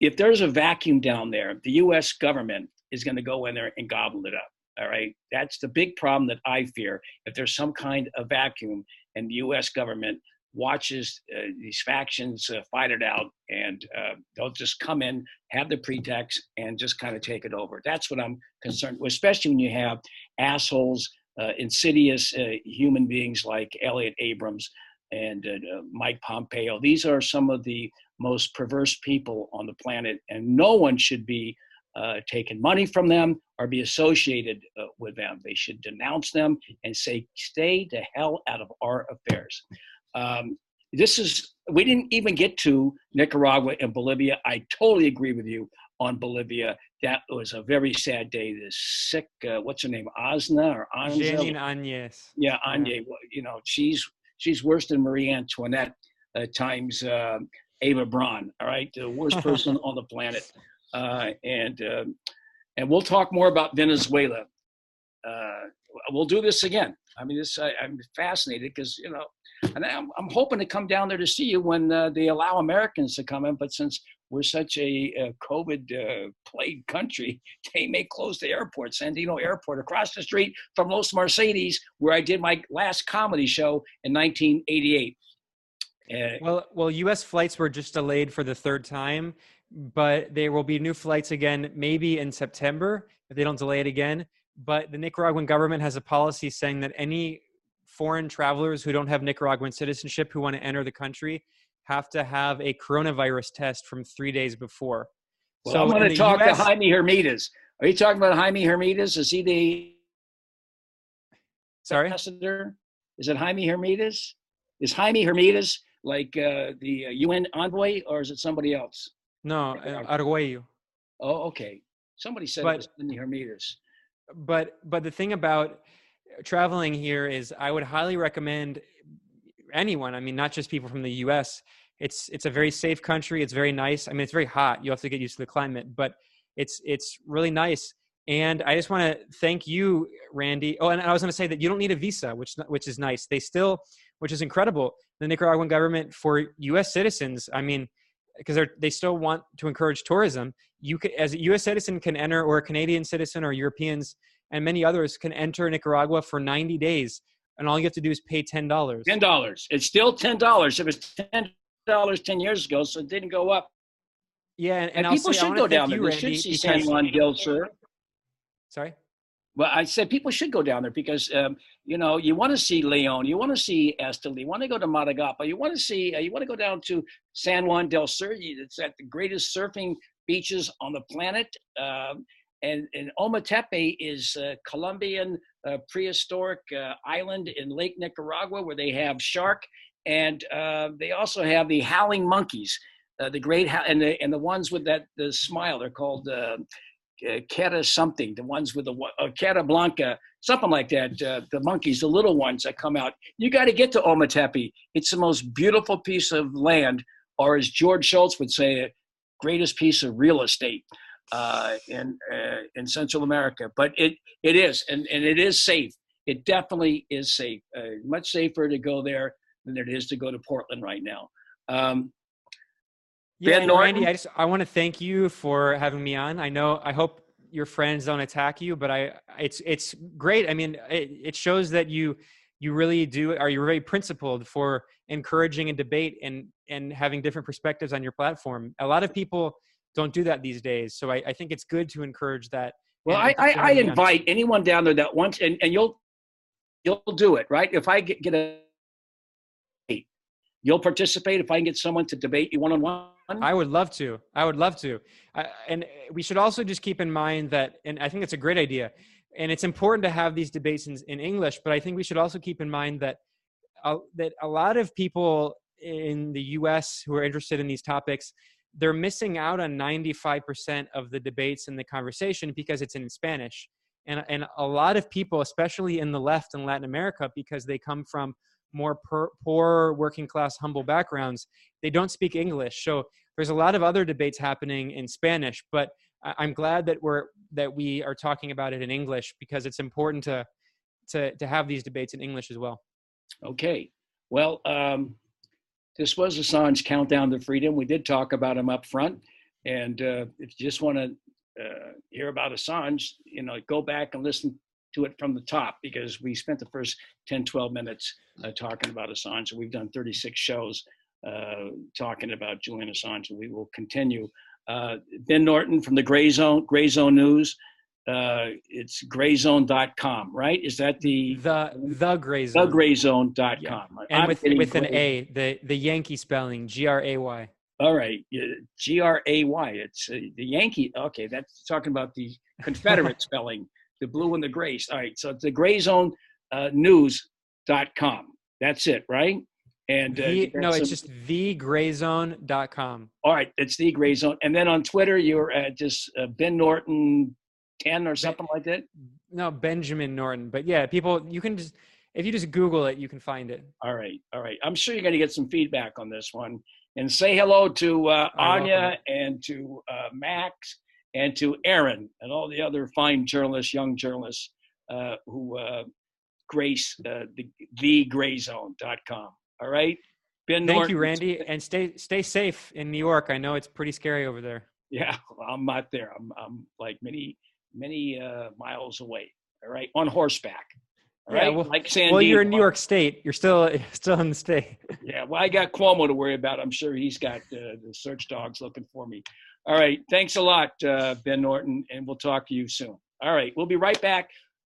if there's a vacuum down there, the U.S. government is going to go in there and gobble it up. All right, that's the big problem that I fear. If there's some kind of vacuum and the U.S. government watches uh, these factions uh, fight it out, and uh, they'll just come in, have the pretext, and just kind of take it over. That's what I'm concerned with, especially when you have assholes uh, insidious uh, human beings like Elliott Abrams and Mike Pompeo. These are some of the most perverse people on the planet, and no one should be uh, taking money from them or be associated uh, with them. They should denounce them and say, stay the hell out of our affairs. Um, this is, we didn't even get to Nicaragua and Bolivia. I totally agree with you on Bolivia. That was a very sad day. This sick, uh, what's her name, Osna or Anza? Jeanine Áñez. Yeah, Áñez. Yeah. You know, she's she's worse than Marie Antoinette uh, times uh, Eva Braun. All right, the worst person on the planet. Uh, and um, and we'll talk more about Venezuela. Uh, we'll do this again. I mean, this I, am fascinated because you know, and I'm, I'm hoping to come down there to see you when uh, they allow Americans to come in. But since we're such a, a COVID uh, plagued country, they may close the airport, Sandino Airport, across the street from Los Mercedes, where I did my last comedy show in 1988. Uh, well, well, U.S. flights were just delayed for the third time, but there will be new flights again, maybe in September if they don't delay it again. But the Nicaraguan government has a policy saying that any foreign travelers who don't have Nicaraguan citizenship who want to enter the country have to have a coronavirus test from three days before. Well, so I'm going to talk US, to Jaime Hermitas. Are you talking about Jaime Hermitas? Is he the sorry ambassador? Is it Jaime Hermitas? Is Jaime Hermitas like uh, the UN uh, envoy, or is it somebody else? No, uh, Arguello. Oh, okay. Somebody said but, it was Jaime Hermitas. But but the thing about traveling here is, I would highly recommend anyone. I mean, not just people from the U.S it's it's a very safe country. It's very nice. I mean, it's very hot. You have to get used to the climate, but it's it's really nice. And I just want to thank you, Randy. Oh, and I was going to say that you don't need a visa, which which is nice. They still, which is incredible, the Nicaraguan government for U.S. citizens. I mean, because they they still want to encourage tourism. You can, as a U.S. citizen, can enter, or a Canadian citizen, or Europeans, and many others can enter Nicaragua for 90 days, and all you have to do is pay ten dollars. Ten dollars. It's still ten dollars. It was ten dollars ten years ago, so it didn't go up. Yeah, and, And, and, people say, should go down there. you, Randy, should see San Juan del Sur. Sorry. Well, I said people should go down there because um, you know you want to see Leon, you want to see Esteli, you want to go to Matagalpa, you want to see, uh, you want to go down to San Juan del Sur. It's at the greatest surfing beaches on the planet. Um, and, and Ometepe is a Colombian uh, prehistoric uh, island in Lake Nicaragua where they have shark, and uh, they also have the howling monkeys, uh, the great and the and the ones with that the smile. They're called. Uh, uh, something, the ones with the uh, Cata Blanca, something like that. Uh, the monkeys, the little ones that come out. You got to get to Ometepe. It's the most beautiful piece of land, or as George Shultz would say, greatest piece of real estate uh, in uh, in Central America. But it it is, and, and it is safe. It definitely is safe. Uh, much safer to go there than it is to go to Portland right now. Um, Yeah, Ben Norton? Randy, I just I want to thank you for having me on. I know I hope your friends don't attack you, but I it's it's great. I mean, it, it shows that you you really do are you're very principled for encouraging a debate and and having different perspectives on your platform. A lot of people don't do that these days, so I, I think it's good to encourage that. Well, I, I, I on. invite anyone down there that wants, and, and you'll you'll do it, right? If I get, get a, you'll participate. If I can get someone to debate you one on one. I would love to. I would love to. I, and we should also just keep in mind that, and I think it's a great idea, and it's important to have these debates in, in English. But I think we should also keep in mind that uh, that a lot of people in the U.S. who are interested in these topics, they're missing out on 95% of the debates and the conversation because it's in Spanish. And, and a lot of people, especially in the left in Latin America, because they come from more per, poor, working class, humble backgrounds, they don't speak English. So there's a lot of other debates happening in Spanish, but I'm glad that we're that we are talking about it in English because it's important to to to have these debates in English as well. Okay. Well, um, this was Assange Countdown to Freedom. We did talk about him up front. And uh, if you just want to uh, hear about Assange, you know, go back and listen to it from the top because we spent the first 10, 12 minutes uh, talking about Assange. We've done 36 shows uh, talking about Julian Assange, and we will continue. Uh, ben Norton from the Grayzone, Gray Zone News. Uh, it's grayzone.com, right? Is that the the the gray zone? thegrayzone.com. Yeah. I'm And with with an A, the the Yankee spelling, G R A Y. All right, G R A Y. It's uh, the Yankee. Okay, that's talking about the Confederate spelling, the blue and the grays. All right, so it's the grayzone uh, news.com. That's it, right? And uh, The- no, it's some- just thegrayzone.com. all right. It's the Grayzone, and then on Twitter, you're at just uh, Ben Norton ten or something like that. No, Benjamin Norton. But yeah, people, you can just if you just Google it, you can find it. All right, all right. I'm sure you're going to get some feedback on this one. And say hello to uh, Anya and to uh, Max and to Aaron and all the other fine journalists, young journalists uh, who uh, grace uh, the thegrayzone.com. All right. Ben Thank Norton, you, Randy, and stay stay safe in New York. I know it's pretty scary over there. Yeah, I'm not there. I'm, I'm like many, many uh, miles away. All right, on horseback. All Yeah, right, well- like San Well, you're in New York State. You're still still in the state. Yeah, well, I got Cuomo to worry about. I'm sure he's got uh, the search dogs looking for me. All right, thanks a lot, uh, Ben Norton, and we'll talk to you soon. All right, we'll be right back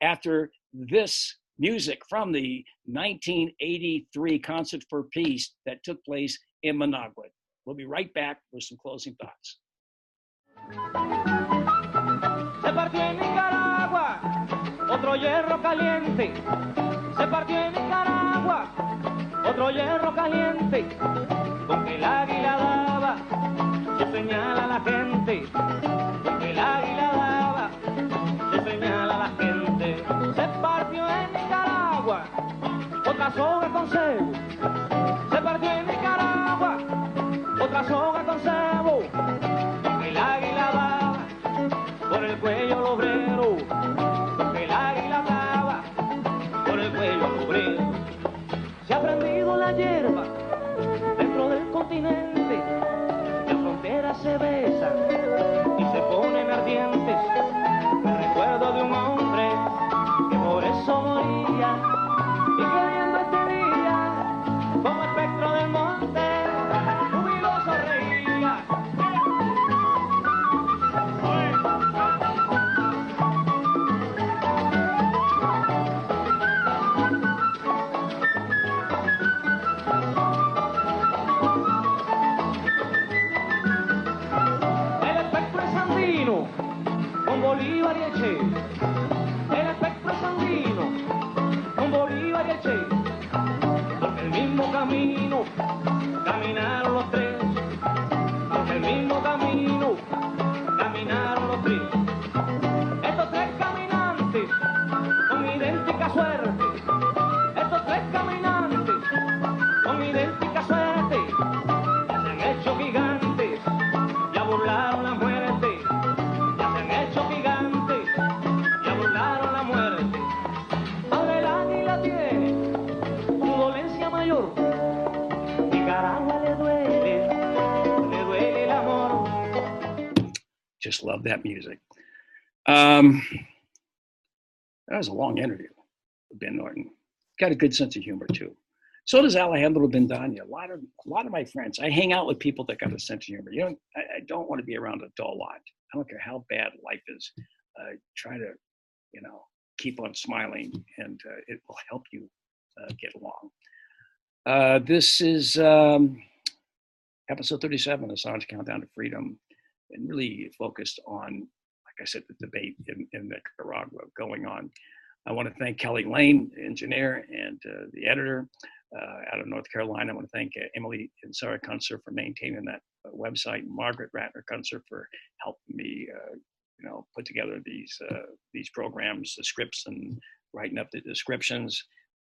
after this music from the 1983 Concert for Peace that took place in Managua. We'll be right back with some closing thoughts. Se partió en Nicaragua otro hierro caliente. Se partió en Nicaragua otro hierro caliente. Con el águila daba su señal a la gente. Con el águila daba su señal a la gente. Se partió en Nicaragua otra soga con cebo. Se partió en Nicaragua Bolívar y love that music. Um, that was a long interview with Ben Norton. Got a good sense of humor too. So does Alejandro Bendaña. A lot of a lot of my friends. I hang out with people that got a sense of humor. You know, I, I don't want to be around a dull lot. I don't care how bad life is. Uh, try to, you know, keep on smiling, and uh, it will help you uh, get along. Uh, this is um, episode 37 of Assange Countdown to Freedom, and really focused on, like I said, the debate in, in Nicaragua going on. I want to thank Kelly Lane, engineer, and uh, the editor uh, out of North Carolina. I want to thank uh, Emily and Sarah Kunstler for maintaining that uh, website, Margaret Ratner Kunstler for helping me, uh, you know, put together these uh, these programs, the scripts, and writing up the descriptions.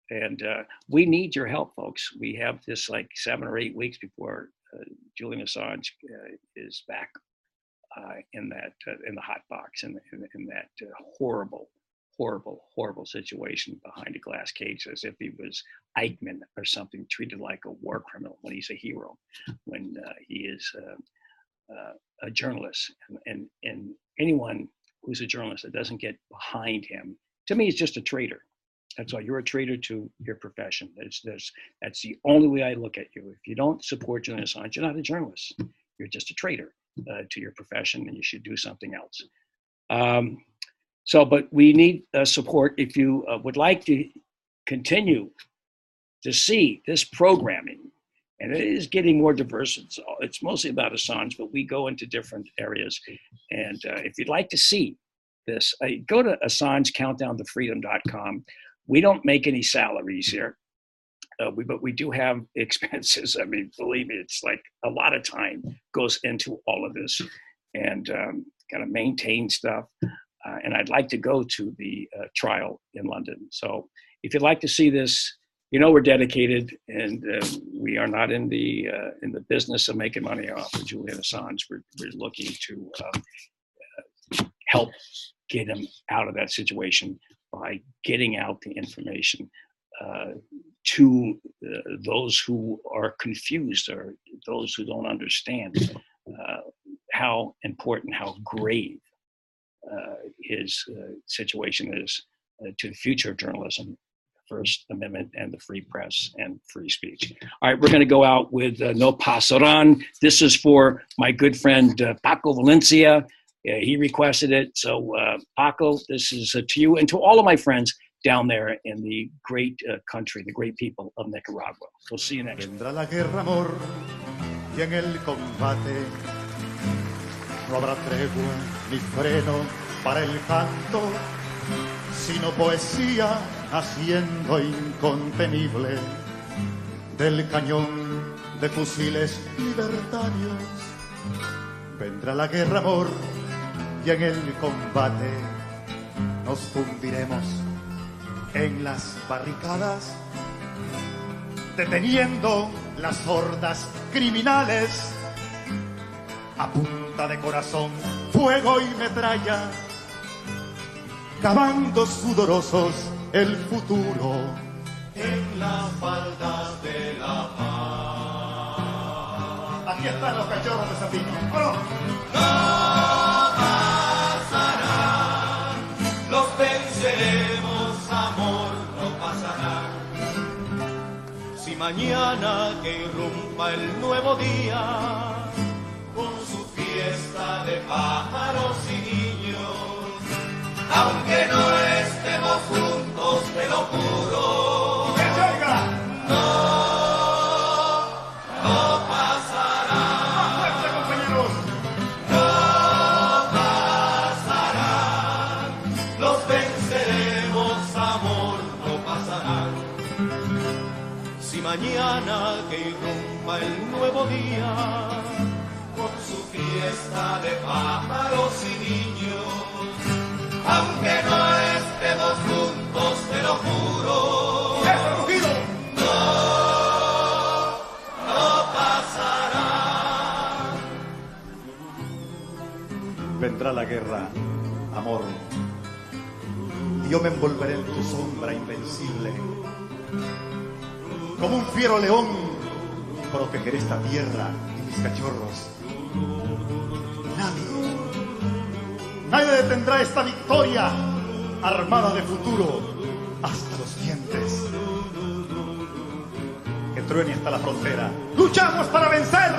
And we need your help, folks. We have this like seven or eight weeks before Julian Assange is back uh, in that uh, in the hot box in, in, in that uh, horrible, horrible, horrible situation behind a glass cage, as if he was Eichmann or something, treated like a war criminal when he's a hero, when uh, he is uh, uh, a journalist, and, and and anyone who's a journalist that doesn't get behind him, to me, is just a traitor. That's all. You're a traitor to your profession. There's, there's, that's the only way I look at you. If you don't support Julian Assange, you're not a journalist. You're just a traitor uh, to your profession, and you should do something else. Um, so, but we need uh, support. If you uh, would like to continue to see this programming, and it is getting more diverse. It's, it's mostly about Assange, but we go into different areas. And uh, if you'd like to see this, uh, go to AssangeCountdownToFreedom.com. We don't make any salaries here. Uh, we, but we do have expenses. I mean, believe me, it's like a lot of time goes into all of this, and um, kind of maintain stuff. Uh, and I'd like to go to the uh, trial in London. So if you'd like to see this, you know we're dedicated, and uh, we are not in the uh, in the business of making money off of Julian Assange. We're, we're looking to um, help get him out of that situation by getting out the information uh, to uh, those who are confused or those who don't understand uh, how important, how grave uh, his uh, situation is uh, to the future of journalism, First Amendment, and the free press and free speech. All right, we're going to go out with No Pasaran. This is for my good friend Paco Valencia. he requested it. So, Paco, this is to you and to all of my friends down there in the great uh, country, the great people of Nicaragua. We'll see you next Vendrá la guerra, amor, y en el combate no habrá tregua ni freno para el canto, sino poesía naciendo incontenible del cañón de fusiles libertarios. Vendrá la guerra, amor, y en el combate nos fundiremos en las barricadas, deteniendo las hordas criminales. A punta de corazón, fuego y metralla, cavando sudorosos el futuro en las faldas de la paz. Aquí están los cachorros de Sabino. ¡Vámonos! Los mañana que irrumpa el nuevo día, con su fiesta de pájaros y niños, aunque no estemos juntos, te lo juro. El nuevo día, con su fiesta de pájaros y niños, aunque no estemos juntos, te lo juro. No, no pasará. Vendrá la guerra, amor. Y yo me envolveré en tu sombra invencible. Como un fiero león, protegeré esta tierra y mis cachorros. Nadie, nadie detendrá esta victoria armada de futuro hasta los dientes. Que truene hasta la frontera. ¡Luchamos para vencer!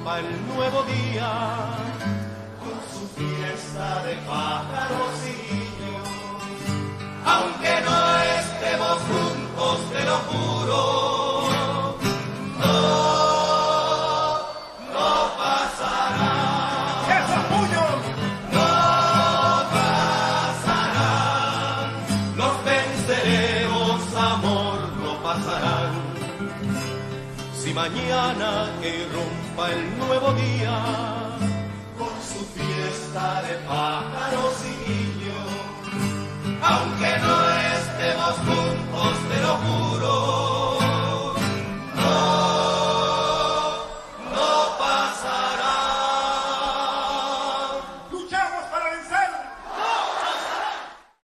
Irrumpa el nuevo día, con su fiesta de pájaros y niños, aunque no estemos juntos, te lo juro, no, no pasará. ¡Esos puños! No pasará. Los venceremos, amor, no pasarán. Si mañana que el nuevo día con su fiesta de pájaros y niños. Aunque no estemos juntos, te lo juro.